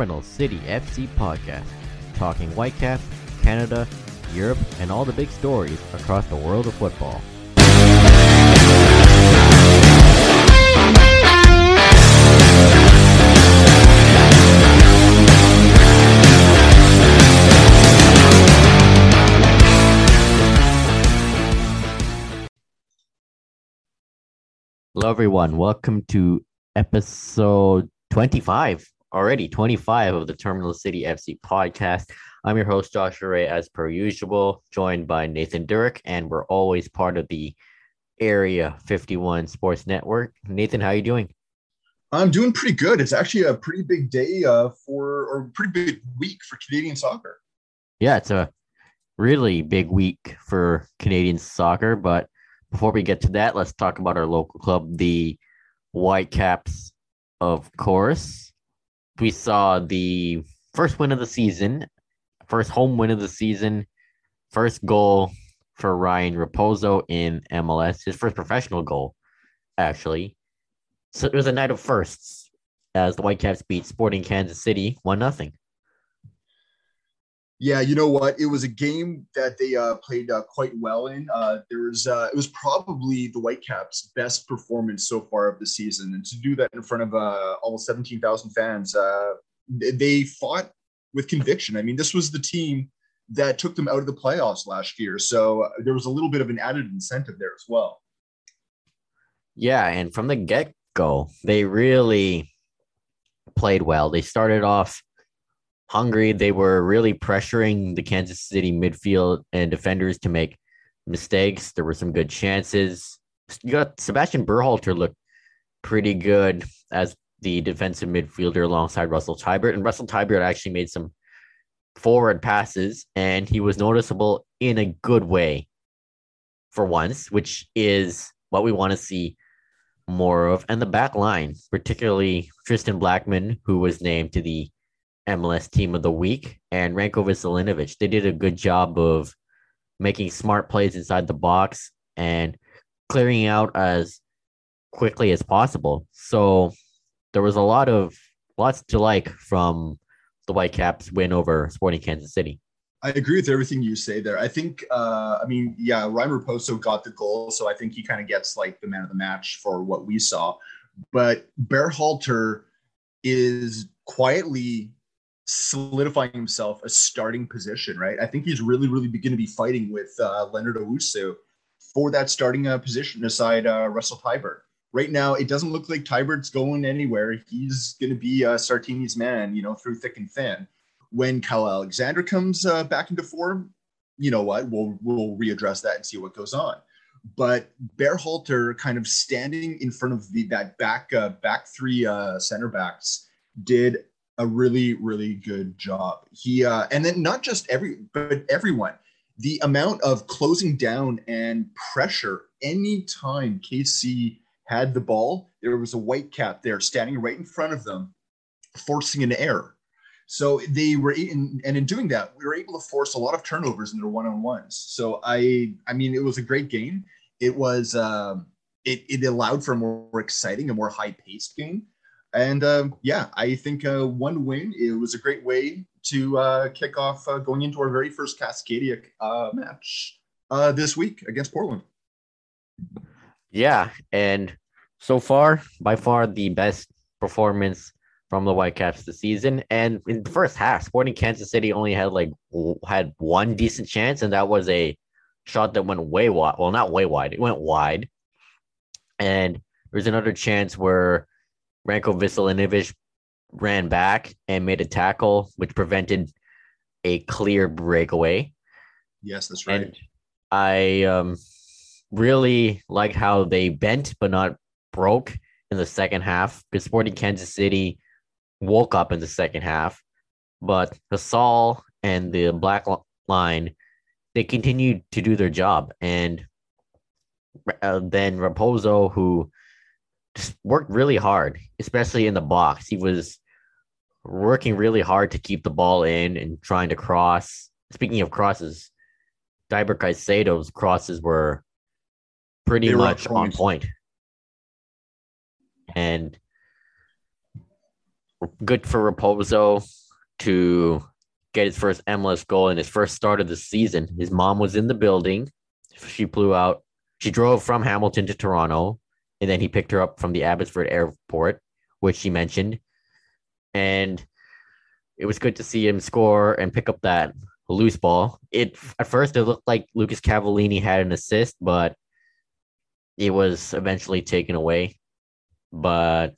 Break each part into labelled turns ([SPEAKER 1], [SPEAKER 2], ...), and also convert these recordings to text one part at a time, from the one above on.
[SPEAKER 1] Terminal City FC podcast, talking Whitecaps, Canada, Europe, and all the big stories across the world of football. Hello, everyone. Welcome to episode 25, already 25 of the Terminal City FC podcast. I'm your host, Joshua Ray, as per usual, joined by Nathan Durek, and we're always part of the Area 51 Sports Network. Nathan, how are you doing?
[SPEAKER 2] I'm doing pretty good. It's actually a pretty big day uh, for, or pretty big week for Canadian soccer.
[SPEAKER 1] Yeah, it's a really big week for Canadian soccer, but before we get to that, let's talk about our local club, the Whitecaps, of course. We saw the first win of the season, first home win of the season, first goal for Ryan Raposo in MLS, his first professional goal, actually. So it was a night of firsts as the Whitecaps beat Sporting Kansas City 1 0.
[SPEAKER 2] Yeah, you know what? It was a game that they uh, played uh, quite well in. Uh, there was uh, it was probably the Whitecaps' best performance so far of the season, and to do that in front of uh, almost seventeen thousand fans, uh, they fought with conviction. I mean, this was the team that took them out of the playoffs last year, so there was a little bit of an added incentive there as well.
[SPEAKER 1] Yeah, and from the get go, they really played well. They started off hungry. They were really pressuring the Kansas City midfield and defenders to make mistakes. There were some good chances. You got Sebastian Berhalter looked pretty good as the defensive midfielder alongside Russell Teibert. And Russell Teibert actually made some forward passes and he was noticeable in a good way for once, which is what we want to see more of. And the back line, particularly Tristan Blackman, who was named to the MLS Team of the Week, and Ranko Veselinovic. They did a good job of making smart plays inside the box and clearing out as quickly as possible. So there was a lot of lots to like from the Whitecaps win over Sporting Kansas City.
[SPEAKER 2] I agree with everything you say there. I think, uh, I mean, yeah, Ryan Raposo got the goal, so I think he kind of gets like the man of the match for what we saw. But Berhalter is quietly solidifying himself a starting position, right? I think he's really, really going to be fighting with uh, Leonard Owusu for that starting uh, position aside uh, Russell Teibert. Right now, it doesn't look like Teibert's going anywhere. He's going to be uh, Sartini's man, you know, through thick and thin. When Caio Alexandre comes uh, back into form, you know what? We'll we'll readdress that and see what goes on. But Berhalter kind of standing in front of the that back uh, back three uh, center backs did a really really good job. He uh, and then not just every but everyone. The amount of closing down and pressure anytime KC had the ball, there was a white cap there standing right in front of them, forcing an error. So they were, in, and in doing that, we were able to force a lot of turnovers in their one-on-ones. So I, I mean, it was a great game. It was, um, it, it allowed for a more exciting, a more high-paced game. And um, yeah, I think uh, one win it was a great way to uh, kick off uh, going into our very first Cascadia uh, match uh, this week against Portland.
[SPEAKER 1] Yeah, and so far, by far the best performance from the Whitecaps this season. And in the first half, Sporting Kansas City only had like had one decent chance, and that was a shot that went way wide. Well, not way wide; it went wide. And there's another chance where Ranko Veselinovic ran back and made a tackle, which prevented a clear breakaway.
[SPEAKER 2] Yes, that's right. And
[SPEAKER 1] I um, really like how they bent but not broke in the second half. Because Sporting Kansas City woke up in the second half, but Hasal and the black line they continued to do their job, and uh, then Raposo, who worked really hard, especially in the box. He was working really hard to keep the ball in and trying to cross. Speaking of crosses, Deiber Caicedo's crosses were pretty were much on point. And good for Raposo to get his first MLS goal in his first start of the season. His mom was in the building. She flew out. She drove from Hamilton to Toronto, and then he picked her up from the Abbotsford airport, which she mentioned. And it was good to see him score and pick up that loose ball. It at first it looked like Lucas Cavallini had an assist, but it was eventually taken away. But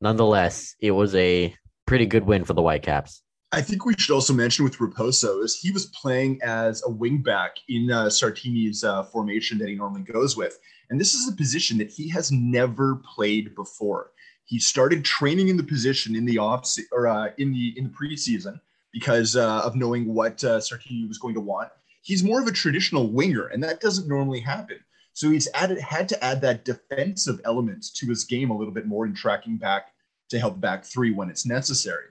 [SPEAKER 1] nonetheless, it was a pretty good win for the Whitecaps.
[SPEAKER 2] I think we should also mention with Raposo is he was playing as a wingback in uh, Sartini's uh, formation that he normally goes with, and this is a position that he has never played before. He started training in the position in the off or uh, in the in the preseason because uh, of knowing what uh, Sartini was going to want. He's more of a traditional winger, and that doesn't normally happen. So he's added had to add that defensive element to his game a little bit more in tracking back to help back three when it's necessary.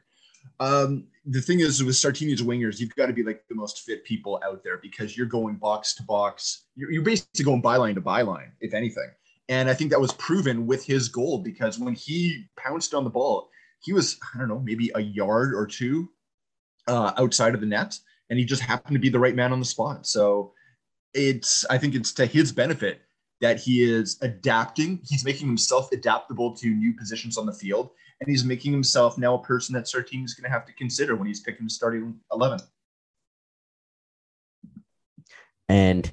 [SPEAKER 2] Um, the thing is with Sartini's wingers, you've got to be like the most fit people out there because you're going box to box. You're, you're basically going byline to byline, if anything. And I think that was proven with his goal because when he pounced on the ball, he was, I don't know, maybe a yard or two uh, outside of the net. And he just happened to be the right man on the spot. So it's, I think it's to his benefit that he is adapting. He's making himself adaptable to new positions on the field and he's making himself now a person that Sartini is going to have to consider when he's picking the starting 11.
[SPEAKER 1] And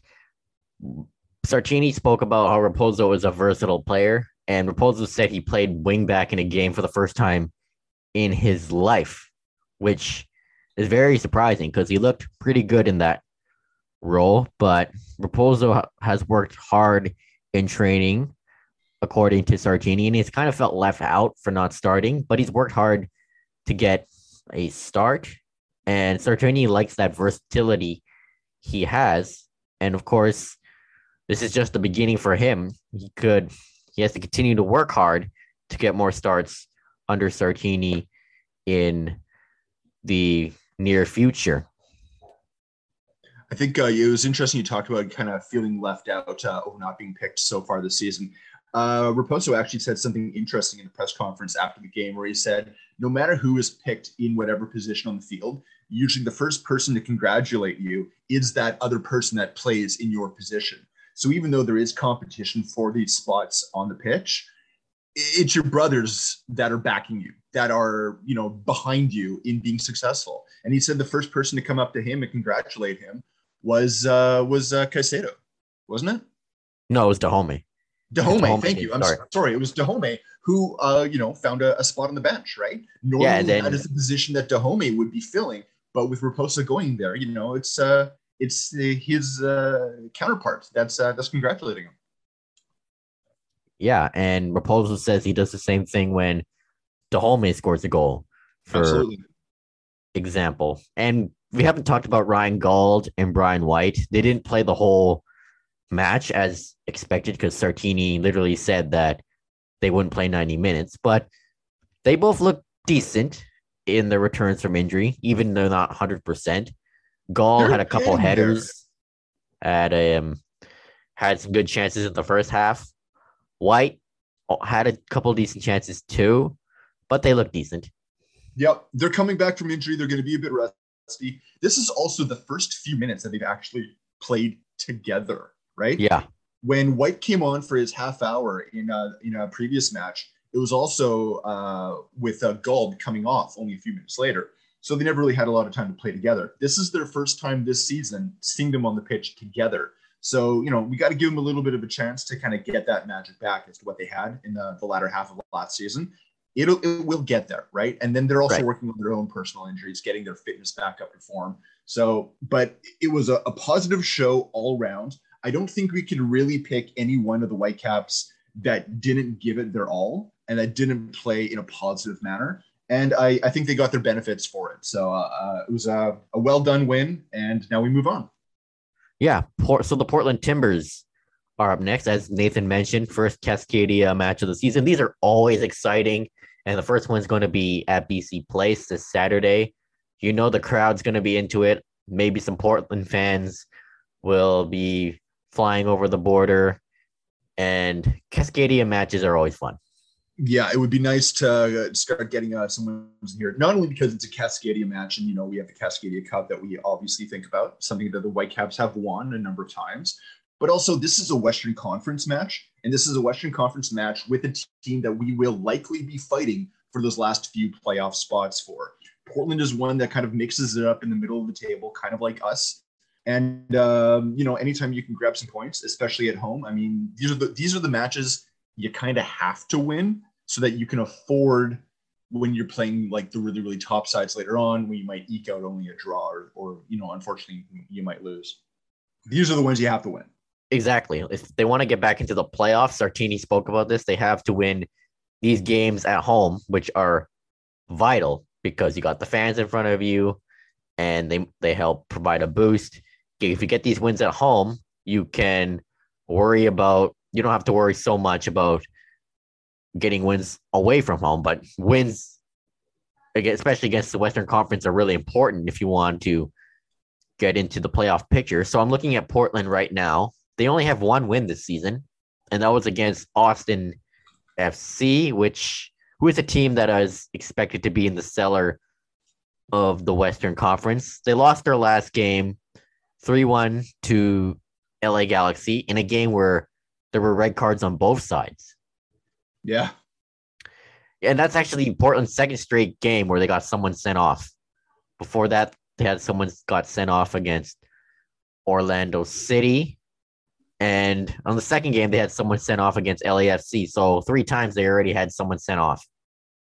[SPEAKER 1] Sartini spoke about how Raposo is a versatile player, and Raposo said he played wing back in a game for the first time in his life, which is very surprising because he looked pretty good in that role. But Raposo has worked hard in training according to Sartini, and he's kind of felt left out for not starting, but he's worked hard to get a start. And Sartini likes that versatility he has. And of course, this is just the beginning for him. He could, he has to continue to work hard to get more starts under Sartini in the near future.
[SPEAKER 2] I think uh, it was interesting you talked about kind of feeling left out uh, of not being picked so far this season. Uh, Raposo actually said something interesting in the press conference after the game where he said, no matter who is picked in whatever position on the field, usually the first person to congratulate you is that other person that plays in your position. So even though there is competition for these spots on the pitch, it's your brothers that are backing you, that are, you know, behind you in being successful. And he said the first person to come up to him and congratulate him was uh was uh Caicedo, wasn't it?
[SPEAKER 1] No, it was Dajome.
[SPEAKER 2] Dajome, thank you. I'm sorry. sorry. It was Dajome who, uh, you know, found a, a, spot on the bench, right? Normally, yeah, then, that is the position that Dajome would be filling, but with Raposo going there, you know, it's uh, it's his uh, counterpart that's uh, that's congratulating him.
[SPEAKER 1] Yeah, and Raposo says he does the same thing when Dajome scores a goal. For Absolutely. example, and we haven't talked about Ryan Gauld and Brian White. They didn't play the whole match as expected because Sartini literally said that they wouldn't play 90 minutes, but they both look decent in their returns from injury, even though not 100%. Gauld They're had a couple headers, had um had some good chances in the first half. White had a couple decent chances too, but they look decent.
[SPEAKER 2] Yep, they're coming back from injury. They're going to be a bit rusty. This is also the first few minutes that they've actually played together right?
[SPEAKER 1] Yeah.
[SPEAKER 2] When White came on for his half hour in a, in a previous match, it was also uh, with uh, Gauld coming off only a few minutes later. So they never really had a lot of time to play together. This is their first time this season seeing them on the pitch together. So, you know, we got to give them a little bit of a chance to kind of get that magic back as to what they had in the, the latter half of last season. It'll, it will get there, right? And then they're also right. working on their own personal injuries, getting their fitness back up to form. So, but it was a, a positive show all around. I don't think we could really pick any one of the Whitecaps that didn't give it their all and that didn't play in a positive manner. And I, I think they got their benefits for it. So uh, uh, it was a, a well done win. And now we move on.
[SPEAKER 1] Yeah. So the Portland Timbers are up next, as Nathan mentioned, first Cascadia match of the season. These are always exciting. And the first one's going to be at BC Place this Saturday. You know, the crowd's going to be into it. Maybe some Portland fans will be flying over the border, and Cascadia matches are always fun.
[SPEAKER 2] yeah, it would be nice to uh, start getting uh, some wins in here. Not only because it's a Cascadia match, and you know we have the Cascadia Cup that we obviously think about, something that the Whitecaps have won a number of times, but also this is a Western Conference match, and this is a Western Conference match with a team that we will likely be fighting for those last few playoff spots for. Portland is one that kind of mixes it up in the middle of the table, kind of like us. And um, you know, anytime you can grab some points, especially at home, I mean, these are the these are the matches you kind of have to win so that you can afford when you're playing like the really really top sides later on when you might eke out only a draw or, or you know unfortunately you might lose. These are the ones you have to win.
[SPEAKER 1] Exactly. If they want to get back into the playoffs sartini spoke about this they have to win these games at home which are vital because you got the fans in front of you and they they help provide a boost if you get these wins at home you can worry about you don't have to worry so much about getting wins away from home, but wins, especially against the Western Conference, are really important if you want to get into the playoff picture. So I'm looking at Portland right now. They only have one win this season, and that was against Austin FC, which who is a team that is expected to be in the cellar of the Western Conference. They lost their last game 3 1 to LA Galaxy in a game where there were red cards on both sides.
[SPEAKER 2] Yeah.
[SPEAKER 1] And that's actually Portland's second straight game where they got someone sent off. Before that, they had someone got sent off against Orlando City. And on the second game, they had someone sent off against LAFC. So three times they already had someone sent off.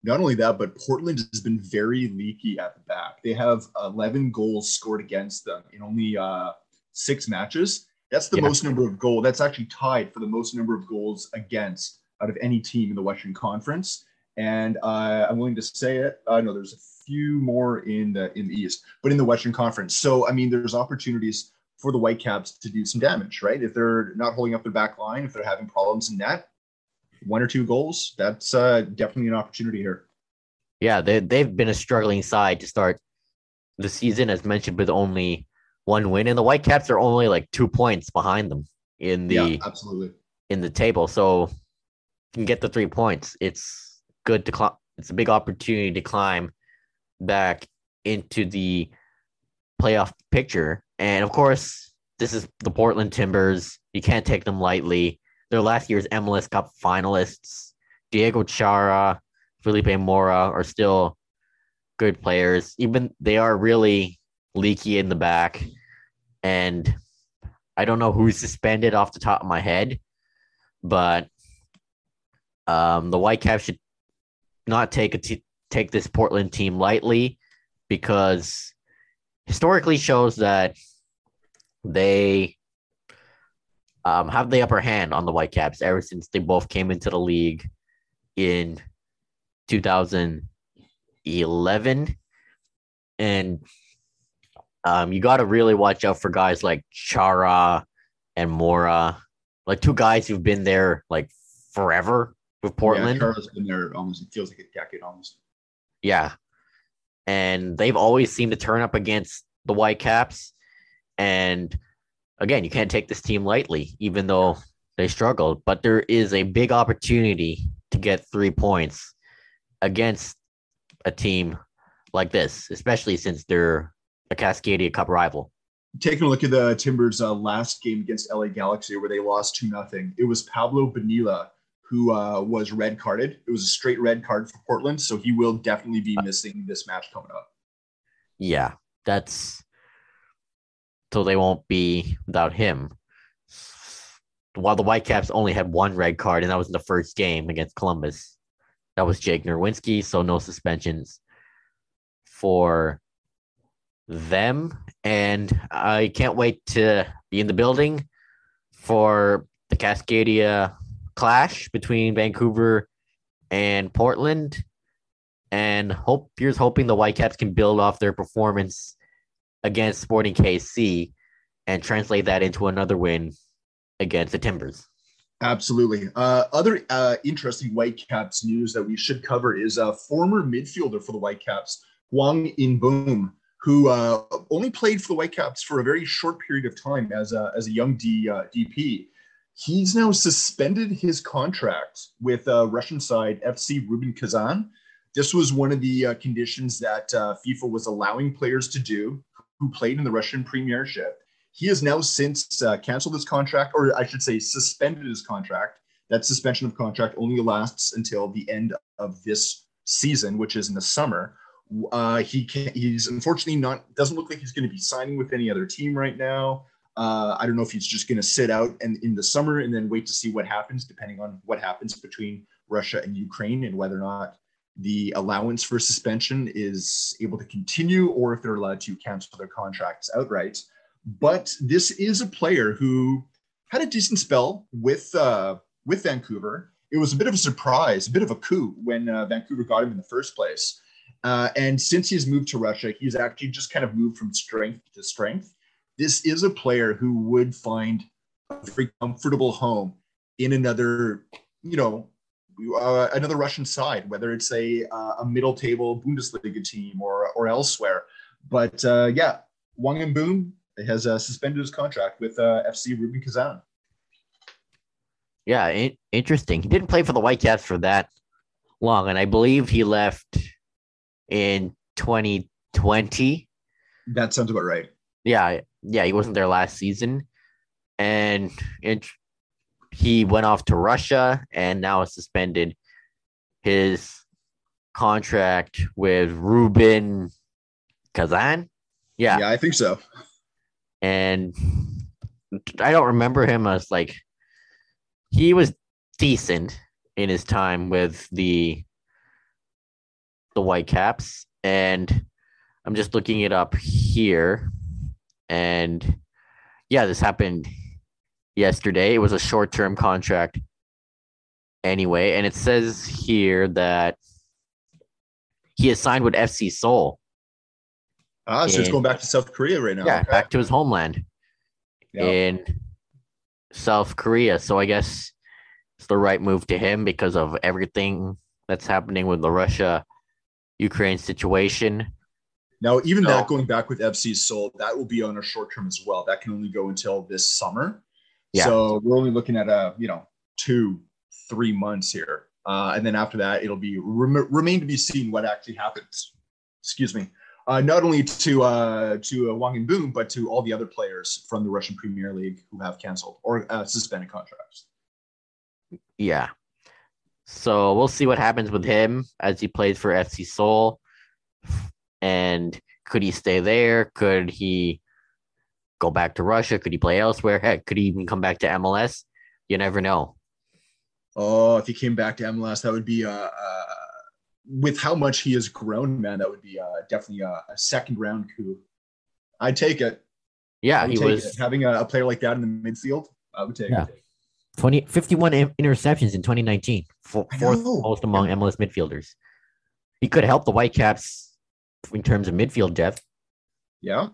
[SPEAKER 2] Not only that, but Portland has been very leaky at the back. They have 11 goals scored against them in only uh, six matches. That's the yeah. most number of goals. That's actually tied for the most number of goals against out of any team in the Western Conference. And uh, I'm willing to say it. I uh, know there's a few more in the in the East, but in the Western Conference. So I mean, there's opportunities for the Whitecaps to do some damage, right? If they're not holding up their back line, if they're having problems in net, one or two goals, that's uh, definitely an opportunity here.
[SPEAKER 1] Yeah, they they've been a struggling side to start the season, as mentioned, with only one win, and the Whitecaps are only like two points behind them in the yeah,
[SPEAKER 2] absolutely
[SPEAKER 1] in the table. So can get the three points. It's good to climb. It's a big opportunity to climb back into the playoff picture. And of course, this is the Portland Timbers. You can't take them lightly. They're last year's MLS Cup finalists. Diego Chara, Felipe Mora are still good players. Even they are really leaky in the back and I don't know who's suspended off the top of my head, but um, the Whitecaps should not take a t- take this Portland team lightly because historically shows that they um, have the upper hand on the Whitecaps ever since they both came into the league in 2011 and um, you got to really watch out for guys like Chara and Mora, like two guys who've been there like forever with Portland.
[SPEAKER 2] Yeah, Chara's been there almost. It feels like a decade almost.
[SPEAKER 1] Yeah, and they've always seemed to turn up against the Whitecaps. And again, you can't take this team lightly, even though they struggled. But there is a big opportunity to get three points against a team like this, especially since they're a Cascadia Cup rival.
[SPEAKER 2] Taking a look at the Timbers' uh, last game against LA Galaxy, where they lost two nothing, it was Pablo Bonilla who uh, was red carded. It was a straight red card for Portland, so he will definitely be missing this match coming up.
[SPEAKER 1] Yeah, that's so they won't be without him. While the Whitecaps only had one red card, and that was in the first game against Columbus. That was Jake Nerwinski, so no suspensions for them. And I can't wait to be in the building for the Cascadia clash between Vancouver and Portland. And hope here's hoping the Whitecaps can build off their performance against Sporting KC and translate that into another win against the Timbers.
[SPEAKER 2] Absolutely. Uh, other uh, interesting Whitecaps news that we should cover is a former midfielder for the Whitecaps, Hwang In-beom, who uh, only played for the Whitecaps for a very short period of time as a, as a young D, uh, DP. he's now suspended his contract with uh, Russian side FC Rubin Kazan. This was one of the uh, conditions that FIFA was allowing players to do who played in the Russian Premiership. He has now since uh, canceled his contract, or I should say, suspended his contract. That suspension of contract only lasts until the end of this season, which is in the summer. Uh, he can, he's unfortunately not doesn't look like he's going to be signing with any other team right now. Uh, I don't know if he's just going to sit out and in the summer and then wait to see what happens, depending on what happens between Russia and Ukraine and whether or not the allowance for suspension is able to continue or if they're allowed to cancel their contracts outright. But this is a player who had a decent spell with uh, with Vancouver. It was a bit of a surprise, a bit of a coup when uh, Vancouver got him in the first place. Uh, and since he's moved to Russia, he's actually just kind of moved from strength to strength. This is a player who would find a very comfortable home in another, you know, uh, another Russian side, whether it's a uh, a middle table Bundesliga team or or elsewhere. But uh, yeah, Hwang In-beom has uh, suspended his contract with uh, FC Rubin Kazan.
[SPEAKER 1] Yeah, in- interesting. He didn't play for the Whitecaps for that long, and I believe he left in 2020.
[SPEAKER 2] That sounds about right.
[SPEAKER 1] Yeah, yeah, he wasn't there last season, and it, he went off to Russia and now suspended his contract with Rubin Kazan. Yeah,
[SPEAKER 2] yeah, I think so.
[SPEAKER 1] And I don't remember him as like he was decent in his time with the the White Caps. and I'm just looking it up here, and yeah, this happened yesterday. It was a short term contract anyway, and it says here that he is signed with FC Seoul.
[SPEAKER 2] Ah, so it's going back to South Korea right now.
[SPEAKER 1] Yeah, okay. back to his homeland in South Korea. So I guess it's the right move to him because of everything that's happening with the Russia Ukraine situation.
[SPEAKER 2] Now, even so, that going back with FC Seoul, that will be on a short term as well. That can only go until this summer. Yeah. So we're only looking at a you know two, three months here, uh, and then after that, it'll be rem- remain to be seen what actually happens. Excuse me. Uh, not only to uh, to uh, Hwang In-beom, but to all the other players from the Russian Premier League who have canceled or uh, suspended contracts.
[SPEAKER 1] Yeah. So we'll see what happens with him as he plays for FC Seoul. And could he stay there? Could he go back to Russia? Could he play elsewhere? Heck, could he even come back to MLS? You never know.
[SPEAKER 2] Oh, if he came back to MLS, that would be uh, uh with how much he has grown, man. That would be uh, definitely a, a second round coup. I'd take it.
[SPEAKER 1] Yeah, he was
[SPEAKER 2] it. having a, a, player like that in the midfield. I would take yeah. it.
[SPEAKER 1] 20, 51 interceptions in 2019, fourth most among MLS midfielders. He could help the Whitecaps in terms of midfield depth.
[SPEAKER 2] Yeah,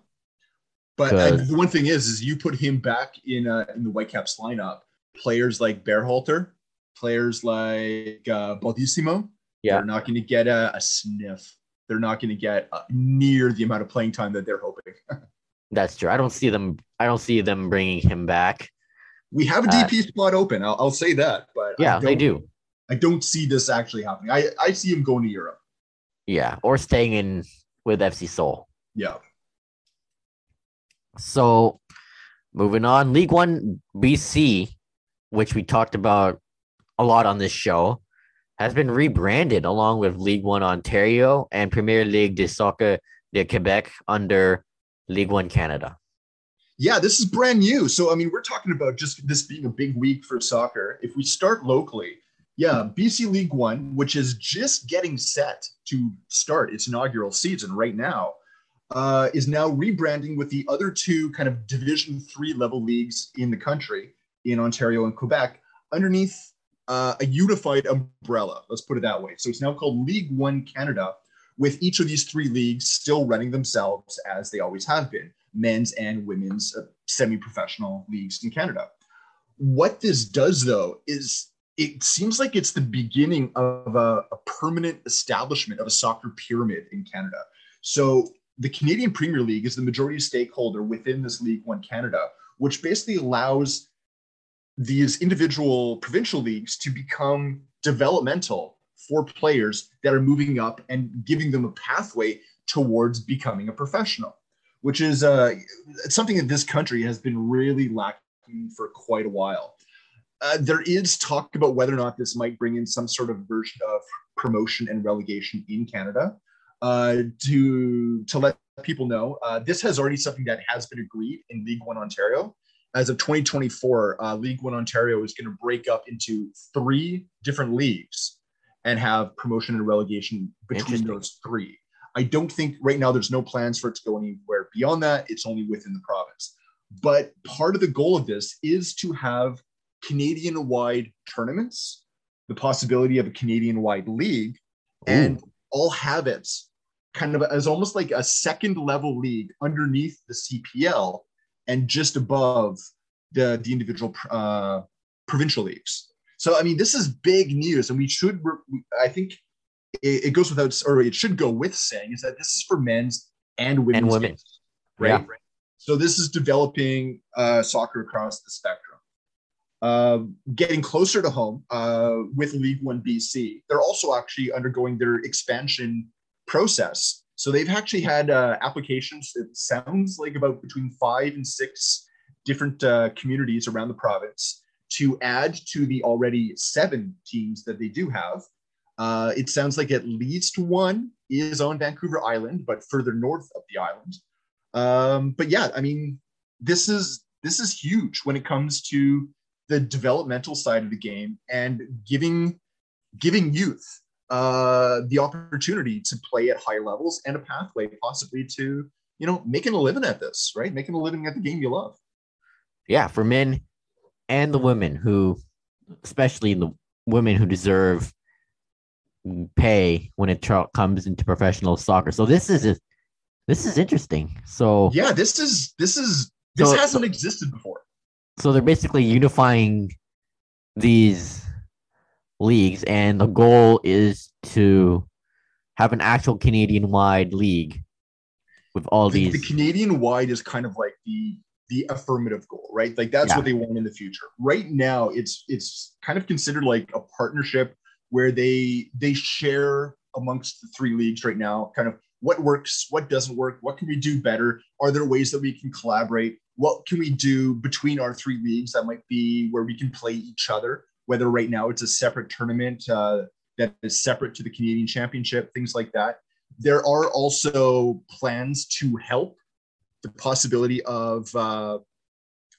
[SPEAKER 2] but uh, the one thing is, is you put him back in uh, in the Whitecaps lineup. Players like Berhalter, players like uh, Baldisimo, yeah. they're not going to get a, a, sniff. They're not going to get uh, near the amount of playing time that they're hoping.
[SPEAKER 1] That's true. I don't see them. I don't see them bringing him back.
[SPEAKER 2] We have a DP uh, spot open. I'll, I'll, say that. But
[SPEAKER 1] yeah, they do.
[SPEAKER 2] I don't see this actually happening. I, I see him going to Europe.
[SPEAKER 1] Yeah, or staying in with FC Seoul.
[SPEAKER 2] Yeah.
[SPEAKER 1] So, moving on, League One BC, which we talked about a lot on this show, has been rebranded along with League One Ontario and Premier League de Soccer de Quebec under League One Canada.
[SPEAKER 2] Yeah, this is brand new. So, I mean, we're talking about just this being a big week for soccer. If we start locally, yeah, BC League One, which is just getting set to start its inaugural season right now, uh, is now rebranding with the other two kind of Division Three level leagues in the country, in Ontario and Quebec, underneath uh, a unified umbrella. Let's put it that way. So it's now called League One Canada, with each of these three leagues still running themselves as they always have been men's and women's uh, semi professional leagues in Canada. What this does, though, is it seems like it's the beginning of a, a permanent establishment of a soccer pyramid in Canada. So the Canadian Premier League is the majority stakeholder within this League One Canada, which basically allows these individual provincial leagues to become developmental for players that are moving up and giving them a pathway towards becoming a professional, which is uh, something that this country has been really lacking for quite a while. Uh, there is talk about whether or not this might bring in some sort of version of promotion and relegation in Canada. Uh, to to let people know, uh, this has already something that has been agreed in League One Ontario. As of 2024, uh, League One Ontario is going to break up into three different leagues and have promotion and relegation between those three. I don't think right now there's no plans for it to go anywhere beyond that. It's only within the province. But part of the goal of this is to have Canadian wide tournaments, the possibility of a Canadian wide league, Ooh. and all have it kind of as almost like a second level league underneath the CPL and just above the, the individual uh, provincial leagues. So, I mean, this is big news, and we should, I think it, it, goes without, or it should go with saying, is that this is for men's and women's,
[SPEAKER 1] and women. Games,
[SPEAKER 2] right? Yeah. So, this is developing uh, soccer across the spectrum. Uh, getting closer to home uh, with League One BC, they're also actually undergoing their expansion process. So they've actually had uh, applications. It sounds like about between five and six different uh, communities around the province to add to the already seven teams that they do have. Uh, it sounds like at least one is on Vancouver Island, but further north of the island. Um, but yeah, I mean, this is this is huge when it comes to the developmental side of the game and giving giving youth uh, the opportunity to play at high levels and a pathway possibly to you know making a living at this right? Making a living at the game you love.
[SPEAKER 1] Yeah for men and the women who especially the women who deserve pay when it comes into professional soccer. So this is a, this is interesting. So
[SPEAKER 2] yeah this is this is this so, hasn't so, existed before.
[SPEAKER 1] so they're basically unifying these leagues, and the goal is to have an actual Canadian wide league with all
[SPEAKER 2] the,
[SPEAKER 1] these.
[SPEAKER 2] The Canadian wide is kind of like the the affirmative goal, right? Like that's yeah. what they want in the future. Right now, it's it's kind of considered like a partnership where they they share amongst the three leagues right now, kind of what works, what doesn't work, what can we do better? Are there ways that we can collaborate? What can we do between our three leagues that might be where we can play each other? Whether right now it's a separate tournament uh, that is separate to the Canadian Championship, things like that. There are also plans to help the possibility of uh,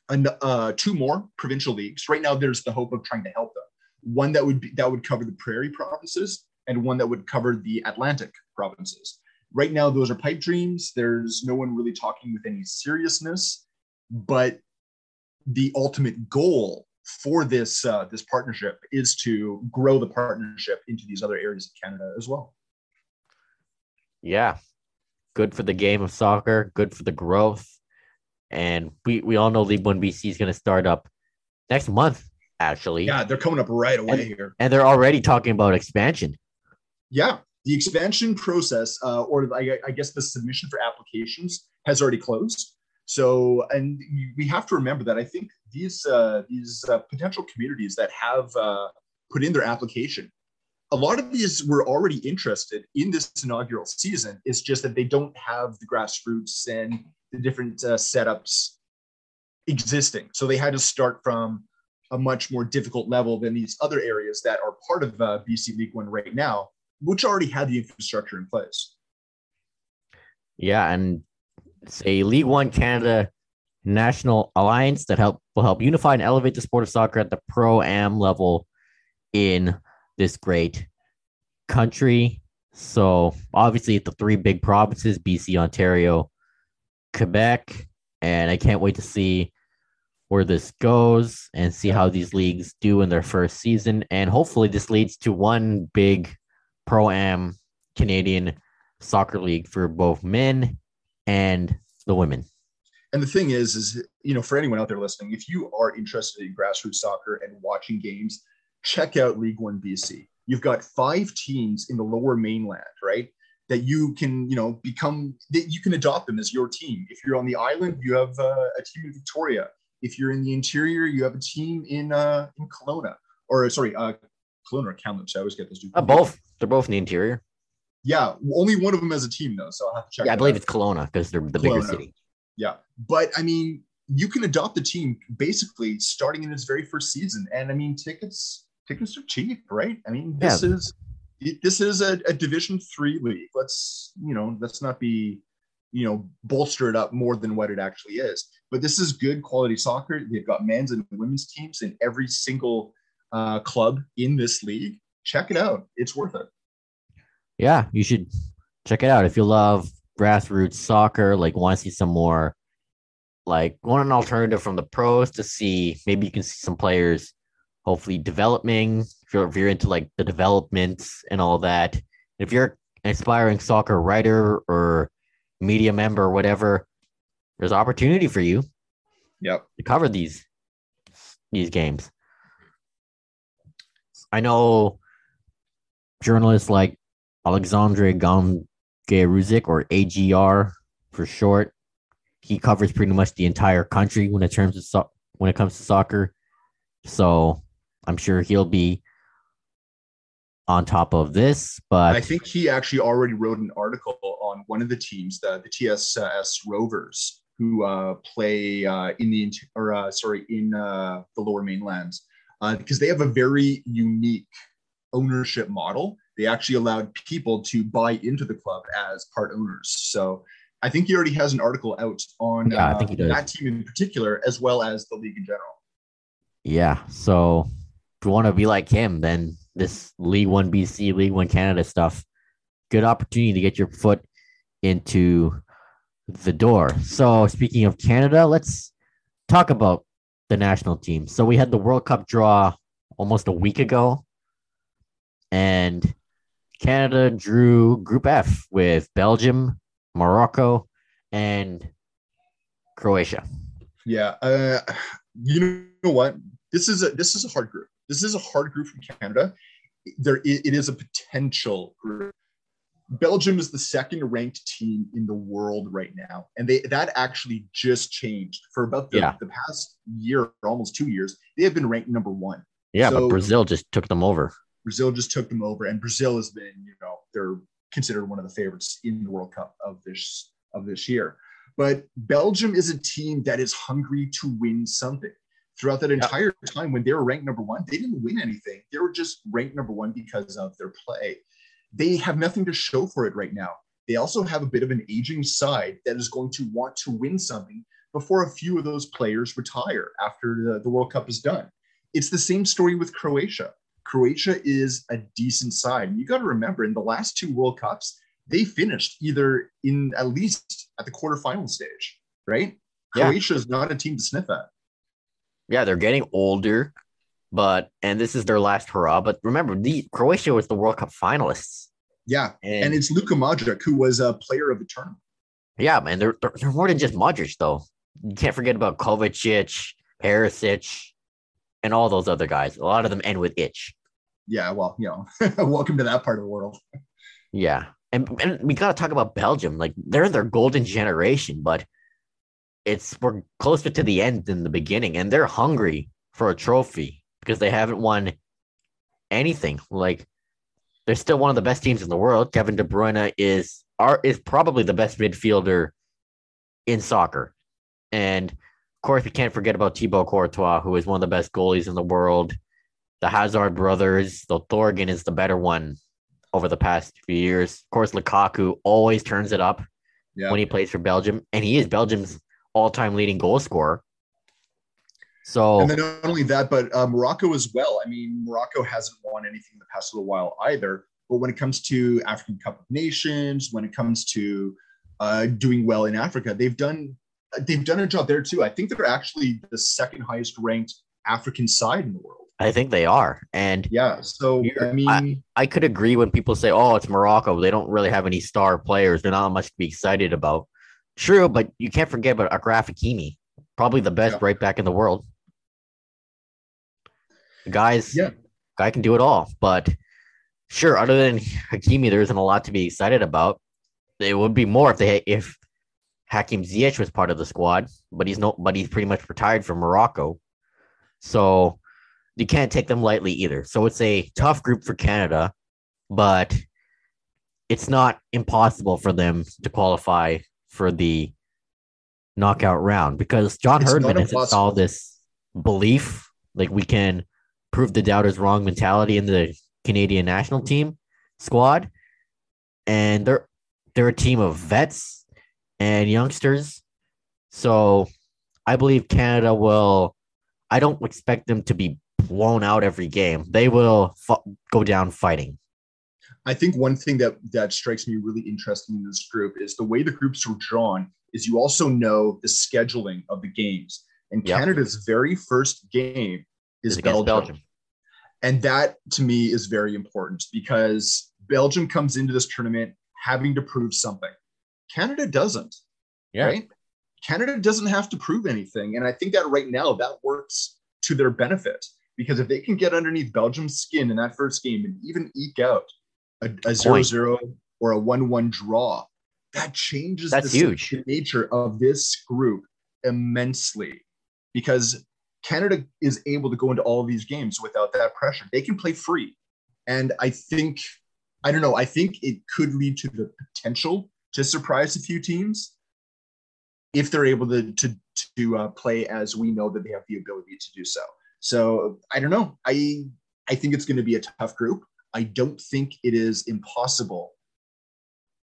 [SPEAKER 2] an, uh, two more provincial leagues. Right now, there's the hope of trying to help them. One that would be, that would cover the Prairie provinces, and one that would cover the Atlantic provinces right now those are pipe dreams there's no one really talking with any seriousness but the ultimate goal for this uh, this partnership is to grow the partnership into these other areas of canada as well.
[SPEAKER 1] Yeah. Good for the game of soccer good for the growth. And we, we all know league one bc is going to start up next month actually.
[SPEAKER 2] Yeah they're coming up right away
[SPEAKER 1] and,
[SPEAKER 2] here.
[SPEAKER 1] and they're already talking about expansion.
[SPEAKER 2] Yeah the expansion process, uh, or I, I guess the submission for applications, has already closed. So, and we have to remember that I think these uh, these uh, potential communities that have uh, put in their application, a lot of these were already interested in this inaugural season. It's just that they don't have the grassroots and the different uh, setups existing. So they had to start from a much more difficult level than these other areas that are part of uh, BC League One right now which already had the infrastructure in place.
[SPEAKER 1] Yeah, and say League One Canada National Alliance that help will help unify and elevate the sport of soccer at the pro am level in this great country. So obviously the three big provinces, BC, Ontario, Quebec, and I can't wait to see where this goes and see how these leagues do in their first season. And hopefully this leads to one big pro am Canadian soccer league for both men and the women.
[SPEAKER 2] And the thing is, is you know, for anyone out there listening, if you are interested in grassroots soccer and watching games, check out League One BC. You've got five teams in the Lower Mainland, right? That you can, you know, become that you can adopt them as your team. If you're on the island, you have uh, a team in Victoria. If you're in the interior, you have a team in uh, in Kelowna, or sorry, uh, Kelowna or Kamloops. I always get those two.
[SPEAKER 1] Uh, both. They're both in the interior.
[SPEAKER 2] Yeah, only one of them as a team though, so I'll have to check.
[SPEAKER 1] Yeah, I believe
[SPEAKER 2] out.
[SPEAKER 1] it's Kelowna because they're the bigger city.
[SPEAKER 2] Yeah, but I mean, you can adopt the team basically starting in its very first season, and I mean, tickets tickets are cheap, right? I mean, this is this is a, a Division three league. Let's you know, let's not be you know bolster it up more than what it actually is. But this is good quality soccer. They've got men's and women's teams in every single uh, club in this league. Check it out; it's worth it.
[SPEAKER 1] Yeah, you should check it out if you love grassroots soccer. Like, want to see some more, like, want an alternative from the pros to see maybe you can see some players hopefully developing. If you're if you're into like the developments and all that, if you're an aspiring soccer writer or media member or whatever, there's opportunity for you
[SPEAKER 2] Yep.
[SPEAKER 1] to cover these these games. I know journalists like Alexandre Gangué-Ruzic or AGR for short. He covers pretty much the entire country when it terms of so- when it comes to soccer. So I'm sure he'll be on top of this, but
[SPEAKER 2] I think he actually already wrote an article on one of the teams, the, the TSS Rovers, who uh, play uh, in the or uh, sorry in uh, the Lower Mainland, uh, because they have a very unique ownership model. They actually allowed people to buy into the club as part owners. So I think he already has an article out on
[SPEAKER 1] Yeah,
[SPEAKER 2] uh,
[SPEAKER 1] think he does.
[SPEAKER 2] that team in particular, as well as the league in general.
[SPEAKER 1] Yeah. So if you want to be like him, then this League One BC, League One Canada stuff, good opportunity to get your foot into the door. So speaking of Canada, let's talk about the national team. So we had the World Cup draw almost a week ago, and Canada drew Group F with Belgium, Morocco, and Croatia.
[SPEAKER 2] Yeah, uh, you know what? This is a this is a hard group. This is a hard group from Canada. There, it, it is a potential group. Belgium is the second ranked team in the world right now, and they that actually just changed for about the,
[SPEAKER 1] Yeah.
[SPEAKER 2] the past year, almost two years. They have been ranked number one.
[SPEAKER 1] Yeah,
[SPEAKER 2] So-
[SPEAKER 1] but Brazil just took them over.
[SPEAKER 2] Brazil just took them over, and Brazil has been, you know, they're considered one of the favorites in the World Cup of this of this year. But Belgium is a team that is hungry to win something. Throughout that entire time when they were ranked number one, they didn't win anything. They were just ranked number one because of their play. They have nothing to show for it right now. They also have a bit of an aging side that is going to want to win something before a few of those players retire after the, the World Cup is done. It's the same story with Croatia. Croatia is a decent side. You got to remember, in the last two World Cups, they finished either in at least at the quarterfinal stage, right?
[SPEAKER 1] Yeah.
[SPEAKER 2] Croatia is not a team to sniff at.
[SPEAKER 1] Yeah, they're getting older, but and this is their last hurrah. But remember, the Croatia was the World Cup finalists.
[SPEAKER 2] Yeah.
[SPEAKER 1] And,
[SPEAKER 2] And it's Luka Modric, who was a player of the tournament.
[SPEAKER 1] yeah, man, they're, they're they're more than just Modric though. You can't forget about Kovacic, Perisic, and all those other guys. A lot of them end with itch.
[SPEAKER 2] Yeah. Well, you know, welcome to that part of the world.
[SPEAKER 1] Yeah. And, and we got to talk about Belgium. Like they're in their golden generation, but it's we're closer to the end than the beginning, and they're hungry for a trophy because they haven't won anything. Like they're still one of the best teams in the world. Kevin De Bruyne is are is probably the best midfielder in soccer. And course, we can't forget about Thibaut Courtois, who is one of the best goalies in the world. The Hazard brothers, though Thorgan is the better one over the past few years. Of course, Lukaku always turns it up
[SPEAKER 2] Yeah.
[SPEAKER 1] when he plays for Belgium, and he is Belgium's all-time leading goal scorer. So
[SPEAKER 2] And then not only that, but uh, Morocco as well. I mean, Morocco hasn't won anything in the past little while either. But when it comes to African Cup of Nations, when it comes to uh, doing well in Africa, they've done they've done a job there too. I think they're actually the second highest ranked African side in the world.
[SPEAKER 1] I think they are, and
[SPEAKER 2] Yeah. So I mean,
[SPEAKER 1] I could agree when people say, "Oh, it's Morocco. They don't really have any star players. They're not much to be excited about." True, but you can't forget about Achraf Hakimi, probably the best
[SPEAKER 2] Yeah.
[SPEAKER 1] right back in the world. Guys,
[SPEAKER 2] Yeah.
[SPEAKER 1] guy can do it all. But sure, other than Hakimi, there isn't a lot to be excited about. It would be more if they if Hakim Ziyech was part of the squad, but he's no, but he's pretty much retired from Morocco. So you can't take them lightly either. So it's a tough group for Canada, but it's not impossible for them to qualify for the knockout round because John
[SPEAKER 2] It's
[SPEAKER 1] Herdman has installed this belief like we can prove the doubters wrong mentality in the Canadian national team squad. And they're they're a team of vets and youngsters. So I believe Canada will I don't expect them to be blown out every game. They will fu- go down fighting.
[SPEAKER 2] I think one thing that that strikes me really interesting in this group is the way the groups were drawn. Is you also know the scheduling of the games, and
[SPEAKER 1] Yep.
[SPEAKER 2] Canada's very first game is
[SPEAKER 1] against
[SPEAKER 2] Belgium. and that to me is very important because Belgium comes into this tournament having to prove something. Canada doesn't.
[SPEAKER 1] Yeah.
[SPEAKER 2] Right? Canada doesn't have to prove anything, and I think that right now that works to their benefit because if they can get underneath Belgium's skin in that first game and even eke out a, a zero zero or a one one draw, that changes
[SPEAKER 1] That's
[SPEAKER 2] the
[SPEAKER 1] huge.
[SPEAKER 2] the nature of this group immensely because Canada is able to go into all of these games without that pressure. They can play free. And I think, I don't know, I think it could lead to the potential to surprise a few teams if they're able to, to, to uh, play as we know that they have the ability to do so. So I don't know. I, I think it's going to be a tough group. I don't think it is impossible